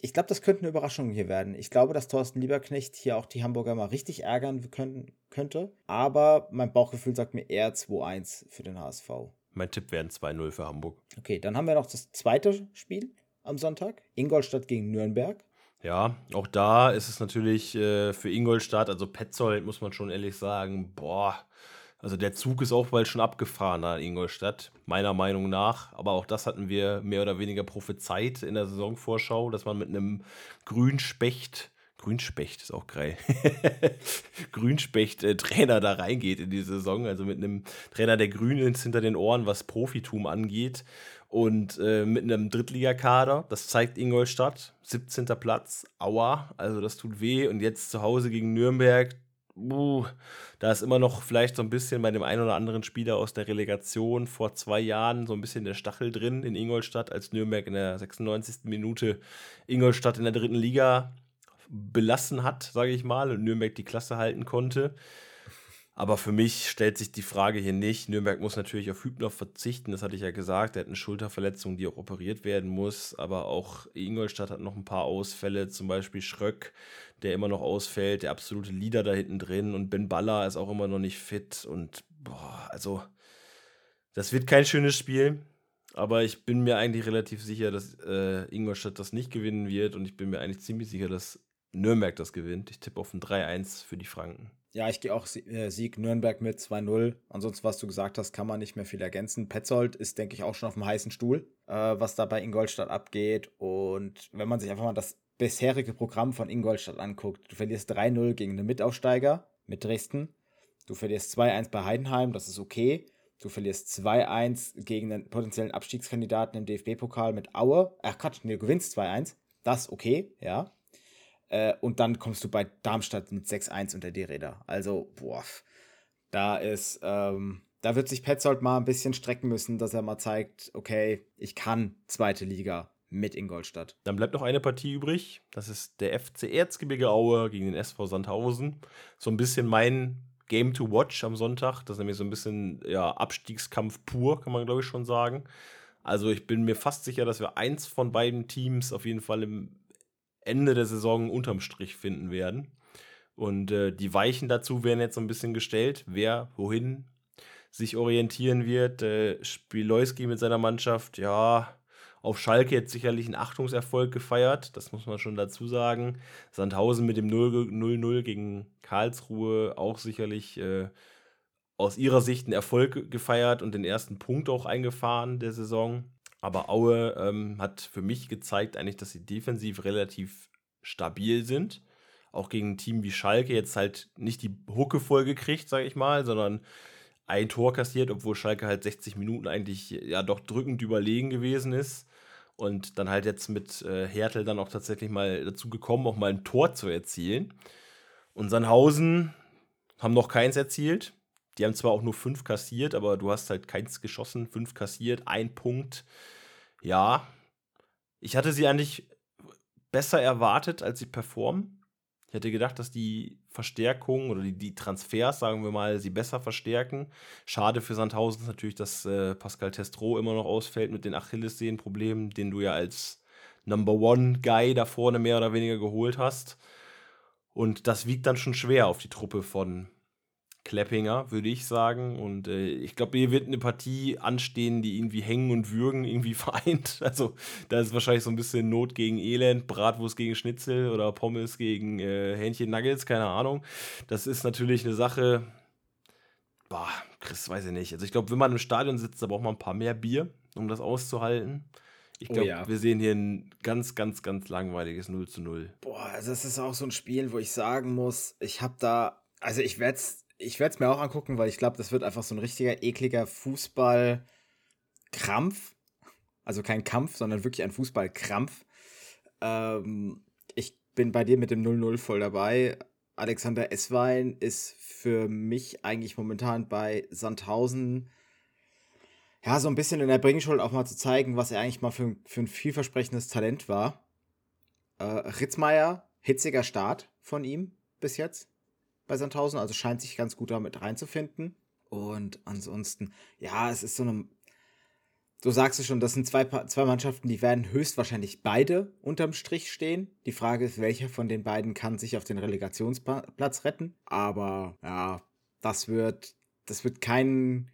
ich glaube, das könnte eine Überraschung hier werden. Ich glaube, dass Thorsten Lieberknecht hier auch die Hamburger mal richtig ärgern können, könnte. Aber mein Bauchgefühl sagt mir eher 2-1 für den HSV. Mein Tipp wäre ein 2-0 für Hamburg. Okay, dann haben wir noch das zweite Spiel am Sonntag. Ingolstadt gegen Nürnberg. Ja, auch da ist es natürlich äh, für Ingolstadt, also Petzold, muss man schon ehrlich sagen, boah, also der Zug ist auch bald schon abgefahren an Ingolstadt, meiner Meinung nach. Aber auch das hatten wir mehr oder weniger prophezeit in der Saisonvorschau, dass man mit einem Grünspecht, Grünspecht ist auch geil, [LAUGHS] Grünspecht-Trainer da reingeht in die Saison. Also mit einem Trainer, der grün ist hinter den Ohren, was Profitum angeht. Und äh, mit einem Drittligakader, das zeigt Ingolstadt, 17. Platz, aua, also das tut weh. Und jetzt zu Hause gegen Nürnberg, uh, da ist immer noch vielleicht so ein bisschen bei dem einen oder anderen Spieler aus der Relegation vor zwei Jahren so ein bisschen der Stachel drin in Ingolstadt, als Nürnberg in der 96. Minute Ingolstadt in der dritten Liga belassen hat, sage ich mal, und Nürnberg die Klasse halten konnte. Aber für mich stellt sich die Frage hier nicht. Nürnberg muss natürlich auf Hübner verzichten, das hatte ich ja gesagt. Er hat eine Schulterverletzung, die auch operiert werden muss. Aber auch Ingolstadt hat noch ein paar Ausfälle, zum Beispiel Schröck, der immer noch ausfällt, der absolute Leader da hinten drin. Und Ben Baller ist auch immer noch nicht fit. Und boah, also, das wird kein schönes Spiel. Aber ich bin mir eigentlich relativ sicher, dass äh, Ingolstadt das nicht gewinnen wird. Und ich bin mir eigentlich ziemlich sicher, dass Nürnberg das gewinnt. Ich tippe auf ein 3-1 für die Franken. Ja, ich gehe auch äh, Sieg Nürnberg mit 2-0. Ansonsten, was du gesagt hast, kann man nicht mehr viel ergänzen. Petzold ist, denke ich, auch schon auf dem heißen Stuhl, äh, was da bei Ingolstadt abgeht. Und wenn man sich einfach mal das bisherige Programm von Ingolstadt anguckt, du verlierst 3-0 gegen den Mitaufsteiger mit Dresden. Du verlierst 2-1 bei Heidenheim, das ist okay. Du verlierst 2-1 gegen den potenziellen Abstiegskandidaten im DFB-Pokal mit Aue. Ach Quatsch, du gewinnst 2-1. Das ist okay, ja. Äh, und dann kommst du bei Darmstadt mit 6-1 unter die Räder. Also, boah, da ist, ähm, da wird sich Petzold mal ein bisschen strecken müssen, dass er mal zeigt, okay, ich kann zweite Liga mit Ingolstadt. Dann bleibt noch eine Partie übrig. Das ist der FC Erzgebirge Aue gegen den SV Sandhausen. So ein bisschen mein Game to Watch am Sonntag. Das ist nämlich so ein bisschen ja, Abstiegskampf pur, kann man glaube ich schon sagen. Also ich bin mir fast sicher, dass wir eins von beiden Teams auf jeden Fall im Ende der Saison unterm Strich finden werden. Und äh, die Weichen dazu werden jetzt so ein bisschen gestellt, wer wohin sich orientieren wird. Äh, Spilowski mit seiner Mannschaft, ja, auf Schalke jetzt sicherlich einen Achtungserfolg gefeiert, das muss man schon dazu sagen. Sandhausen mit dem 0-0 gegen Karlsruhe auch sicherlich äh, aus ihrer Sicht einen Erfolg gefeiert und den ersten Punkt auch eingefahren der Saison. Aber Aue ähm, hat für mich gezeigt, eigentlich, dass sie defensiv relativ stabil sind. Auch gegen ein Team wie Schalke jetzt halt nicht die Hucke voll gekriegt, sage ich mal, sondern ein Tor kassiert, obwohl Schalke halt 60 Minuten eigentlich ja doch drückend überlegen gewesen ist. Und dann halt jetzt mit äh, Hertel dann auch tatsächlich mal dazu gekommen, auch mal ein Tor zu erzielen. Und Sandhausen haben noch keins erzielt. Die haben zwar auch nur fünf kassiert, aber du hast halt keins geschossen, fünf kassiert, ein Punkt. Ja, ich hatte sie eigentlich besser erwartet, als sie performen. Ich hätte gedacht, dass die Verstärkung oder die, die Transfers, sagen wir mal, sie besser verstärken. Schade für Sandhausen ist natürlich, dass äh, Pascal Testro immer noch ausfällt mit den Achillessehnenproblemen, den du ja als Number One Guy da vorne mehr oder weniger geholt hast. Und das wiegt dann schon schwer auf die Truppe von Kleppinger, würde ich sagen. Und äh, ich glaube, hier wird eine Partie anstehen, die irgendwie hängen und würgen irgendwie [LAUGHS] vereint. Also da ist wahrscheinlich so ein bisschen Not gegen Elend, Bratwurst gegen Schnitzel oder Pommes gegen äh, Hähnchen Nuggets, keine Ahnung. Das ist natürlich eine Sache, boah, Chris, weiß ich nicht. Also ich glaube, wenn man im Stadion sitzt, da braucht man ein paar mehr Bier, um das auszuhalten. Ich glaube, oh ja. wir sehen hier ein ganz, ganz, ganz langweiliges 0 zu 0. Boah, also das ist auch so ein Spiel, wo ich sagen muss, ich habe da, also ich werde es ich werde es mir auch angucken, weil ich glaube, das wird einfach so ein richtiger ekliger Fußballkrampf. Also kein Kampf, sondern wirklich ein Fußballkrampf. Ähm, ich bin bei dir mit dem 0-0 voll dabei. Alexander Esswein ist für mich eigentlich momentan bei Sandhausen ja, so ein bisschen in der Bringschuld auch mal zu zeigen, was er eigentlich mal für, für ein vielversprechendes Talent war. Äh, Ritzmeier, hitziger Start von ihm bis jetzt bei Sandhausen, also scheint sich ganz gut damit reinzufinden. Und ansonsten, ja, es ist so eine. Du sagst es schon, das sind zwei, zwei Mannschaften, die werden höchstwahrscheinlich beide unterm Strich stehen. Die Frage ist, welcher von den beiden kann sich auf den Relegationsplatz retten. Aber ja, das wird, das wird kein,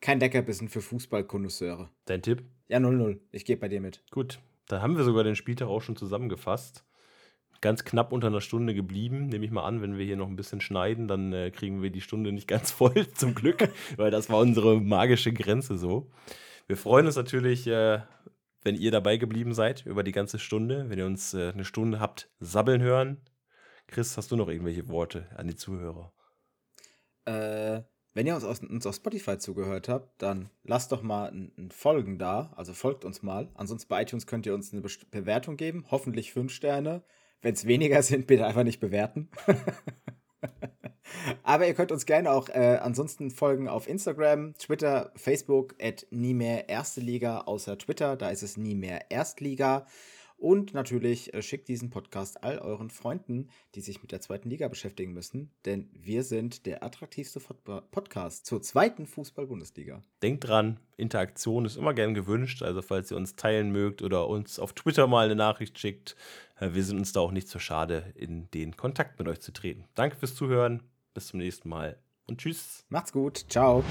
kein Leckerbissen für Fußballkonnoisseure. Dein Tipp? Ja, 0-0. Ich gehe bei dir mit. Gut, dann haben wir sogar den Spieltag auch schon zusammengefasst ganz knapp unter einer Stunde geblieben. Nehme ich mal an, wenn wir hier noch ein bisschen schneiden, dann äh, kriegen wir die Stunde nicht ganz [LAUGHS] voll, zum Glück, weil das war unsere magische Grenze so. Wir freuen uns natürlich, äh, wenn ihr dabei geblieben seid über die ganze Stunde, wenn ihr uns äh, eine Stunde habt sabbeln hören. Chris, hast du noch irgendwelche Worte an die Zuhörer? Äh, wenn ihr uns, aus, uns auf Spotify zugehört habt, dann lasst doch mal ein, ein, Folgen da. Also folgt uns mal. Ansonsten bei iTunes könnt ihr uns eine Be Bewertung geben. Hoffentlich fünf Sterne. Wenn es weniger sind, bitte einfach nicht bewerten. [LAUGHS] Aber ihr könnt uns gerne auch äh, ansonsten folgen auf Instagram, Twitter, Facebook, at nie mehr Erste Liga, außer Twitter, da ist es nie mehr Erstliga. Und natürlich äh, schickt diesen Podcast all euren Freunden, die sich mit der zweiten Liga beschäftigen müssen, denn wir sind der attraktivste Podcast zur zweiten Fußball-Bundesliga. Denkt dran, Interaktion ist immer gern gewünscht, also falls ihr uns teilen mögt oder uns auf Twitter mal eine Nachricht schickt, äh, wir sind uns da auch nicht so schade, in den Kontakt mit euch zu treten. Danke fürs Zuhören, bis zum nächsten Mal und tschüss. Macht's gut, ciao.